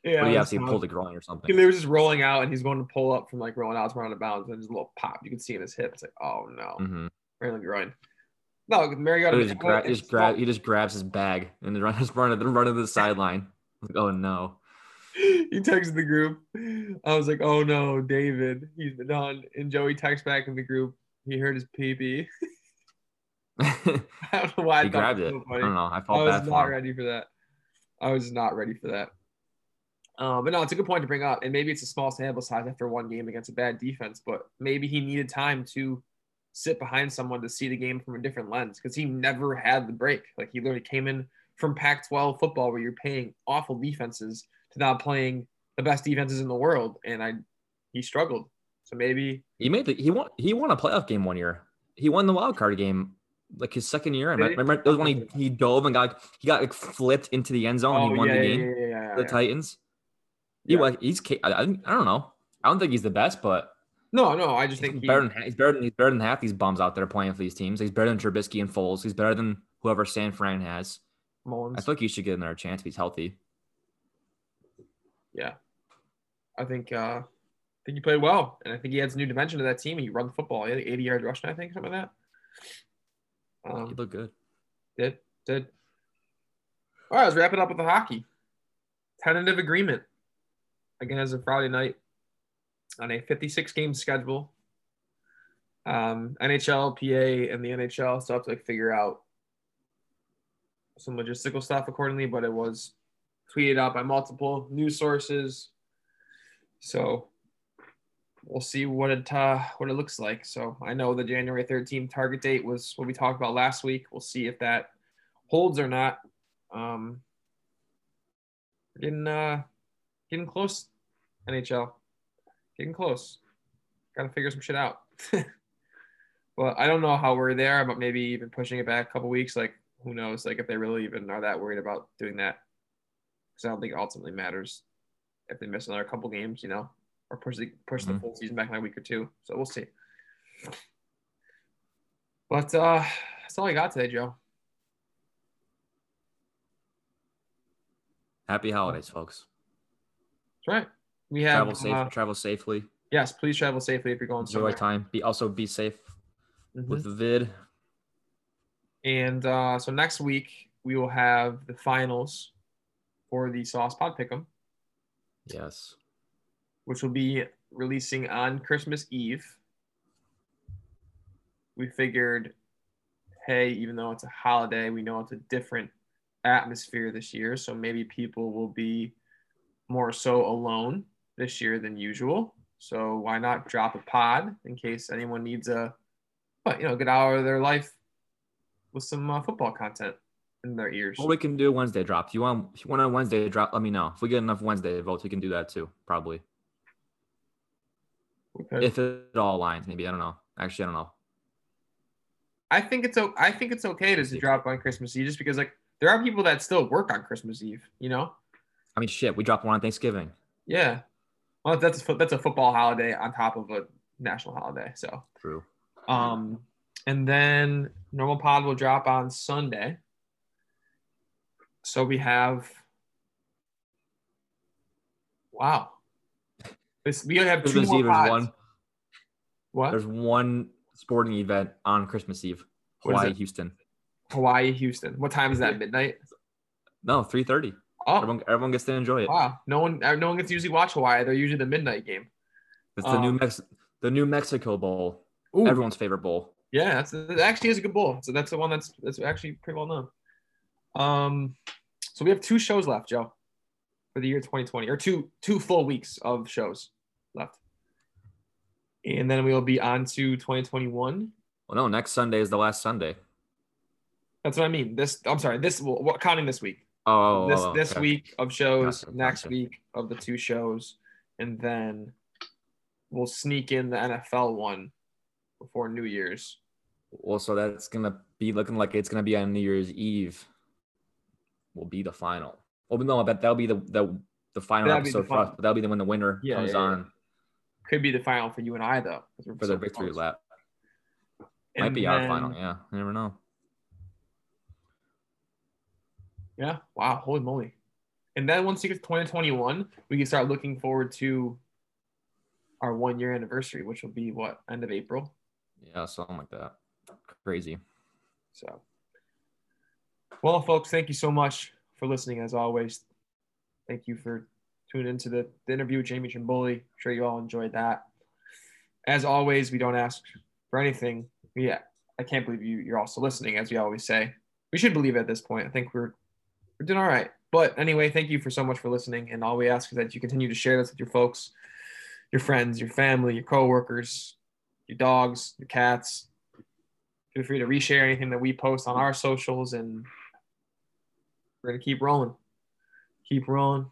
yeah, what do you have to pull groin or something? He was just rolling out and he's going to pull up from like rolling out to run out of bounds and just a little pop. You can see in his hip. It's like, oh no, mm-hmm. right the groin. No, Mariota he just, gra- he just, grab, he just grabs his bag and then runs running, then running to the sideline. Like, oh no. He texted the group. I was like, oh no, David, he's been done. And Joey texts back in the group. He hurt his pee I don't know why he I grabbed it. So I don't know. I felt I was not ready for that. I was not ready for that. Um, but no, it's a good point to bring up, and maybe it's a small sample size after one game against a bad defense, but maybe he needed time to sit behind someone to see the game from a different lens because he never had the break. Like he literally came in from Pac-12 football where you're paying awful defenses to now playing the best defenses in the world, and I he struggled. So maybe he made the, he won he won a playoff game one year. He won the wild card game like his second year. I remember it was when he, he dove and got he got like flipped into the end zone. Oh, and he oh, won yeah, the game. Yeah, yeah, yeah the Titans. He like he's I, I don't know. I don't think he's the best, but no, no, I just think he's he, better than he's better than he's better than half these bums out there playing for these teams. He's better than Trubisky and Foles. He's better than whoever San Fran has. Mullens. I feel like he should get another chance if he's healthy. Yeah, I think uh I think he played well, and I think he adds a new dimension to that team. He run the football. He had 80 yard rushing, I think, something like that. he Um, looked good. did did. All right, let's wrap it up with the hockey. Tentative agreement again as of Friday night on a 56 game schedule. Um, NHL, PA, and the NHL still have to like figure out some logistical stuff accordingly, but it was tweeted out by multiple news sources. So we'll see what it uh, what it looks like. So I know the January 13th target date was what we talked about last week. We'll see if that holds or not. Um, getting uh, getting close, NHL, getting close. Got to figure some shit out. well, I don't know how we're there, but maybe even pushing it back a couple weeks. Like who knows? Like if they really even are that worried about doing that, because I don't think it ultimately matters if they miss another couple games, you know, or push the push the Mhm. full season back in a week or two. So we'll see. But uh that's all I got today, Joe. Happy holidays, folks. That's right. We have Travel safe. uh, travel safely. yes, please travel safely if you're going Enjoy somewhere. time. Be also be safe Mhm. with the vid. And uh, so next week we will have the finals for the Sauce Pod Pick'em, Yes. which will be releasing on Christmas Eve. We figured, hey, even though it's a holiday, we know it's a different atmosphere this year, so maybe people will be more so alone this year than usual. So why not drop a pod in case anyone needs a, you know, good hour of their life with some uh, football content in their ears. Well, we can do Wednesday drop. If you want, if you want a Wednesday drop, let me know. If we get enough Wednesday votes, we can do that too. Probably, Okay. if it all aligns. Maybe I don't know. Actually, I don't know. I think it's o- I think it's okay to, to drop on Christmas Eve just because like there are people that still work on Christmas Eve, you know? I mean, shit. We drop one on Thanksgiving. Yeah. Well, that's a, that's a football holiday on top of a national holiday. So, True. um, and then normal pod will drop on Sunday. So we have, wow, this we have two Christmas more Eve. There's pods. one. What? There's one sporting event on Christmas Eve. Hawaii? Houston. Hawaii, Houston. What time is that? Midnight. No, three thirty. Oh, Everyone, everyone gets to enjoy it. wow. No one, no one gets to usually watch Hawaii. They're usually the midnight game. It's the New Um, Mex, the New Mexico Bowl. Ooh, Everyone's favorite bowl. Yeah, that's that actually is a good bowl. So that's the one that's that's actually pretty well known. Um, so we have two shows left, Joe, for the year 2020, or two two full weeks of shows left, and then we will be on to 2021. Well, no, next Sunday is the last Sunday. That's what I mean. This I'm sorry. This what counting this week. Oh, oh, oh, this oh, this okay. week of shows, Gotcha, next gotcha. week of the two shows, and then we'll sneak in the NFL one before New Year's. Well, so that's gonna be looking like it's gonna be on New Year's Eve. Will be the final. Well, no, but that'll be the the, the final That'll the episode for us. But that'll be the when the winner Yeah, comes yeah, yeah. on Could be the final for you and I though. for the victory close. lap. Might And be our final. Yeah, you never know. Yeah. Wow. Holy moly. And then once you get to 2021, we can start looking forward to our one year anniversary, which will be what, end of April? Yeah, something like that. Crazy. So, well, folks, thank you so much for listening as always. Thank you for tuning into the, the interview with Jamie Chimboli. I'm sure you all enjoyed that. As always, we don't ask for anything. Yeah, I can't believe you, you're also listening, as we always say. We should believe at this point. I think we're we're doing all right. But anyway, thank you for so much for listening. And all we ask is that you continue to share this with your folks, your friends, your family, your coworkers, your dogs, your cats. Feel free to reshare anything that we post on our socials, and we're gonna keep rolling. Keep rolling.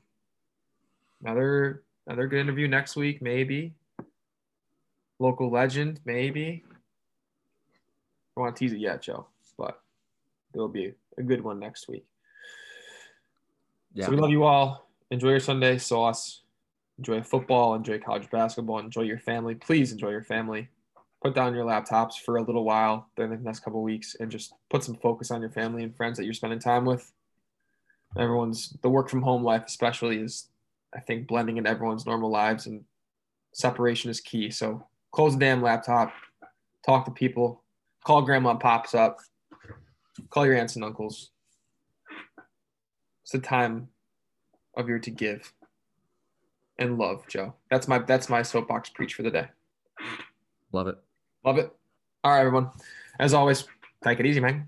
Another another good interview next week, maybe. Local legend, maybe. I don't want to tease it yet, Joe, but there'll be a good one next week. Yeah. So we love you all. Enjoy your Sunday sauce. Enjoy football. Enjoy college basketball. Enjoy your family. Please enjoy your family. Put down your laptops for a little while during the next couple weeks and just put some focus on your family and friends that you're spending time with. Everyone's the work from home life, especially, is I think blending into everyone's normal lives and separation is key. So close the damn laptop, talk to people, call grandma pops up, call your aunts and uncles. It's the time of year to give and love, Joe. That's my that's my soapbox preach for the day. Love it. Love it. All right, everyone. As always, take it easy, man.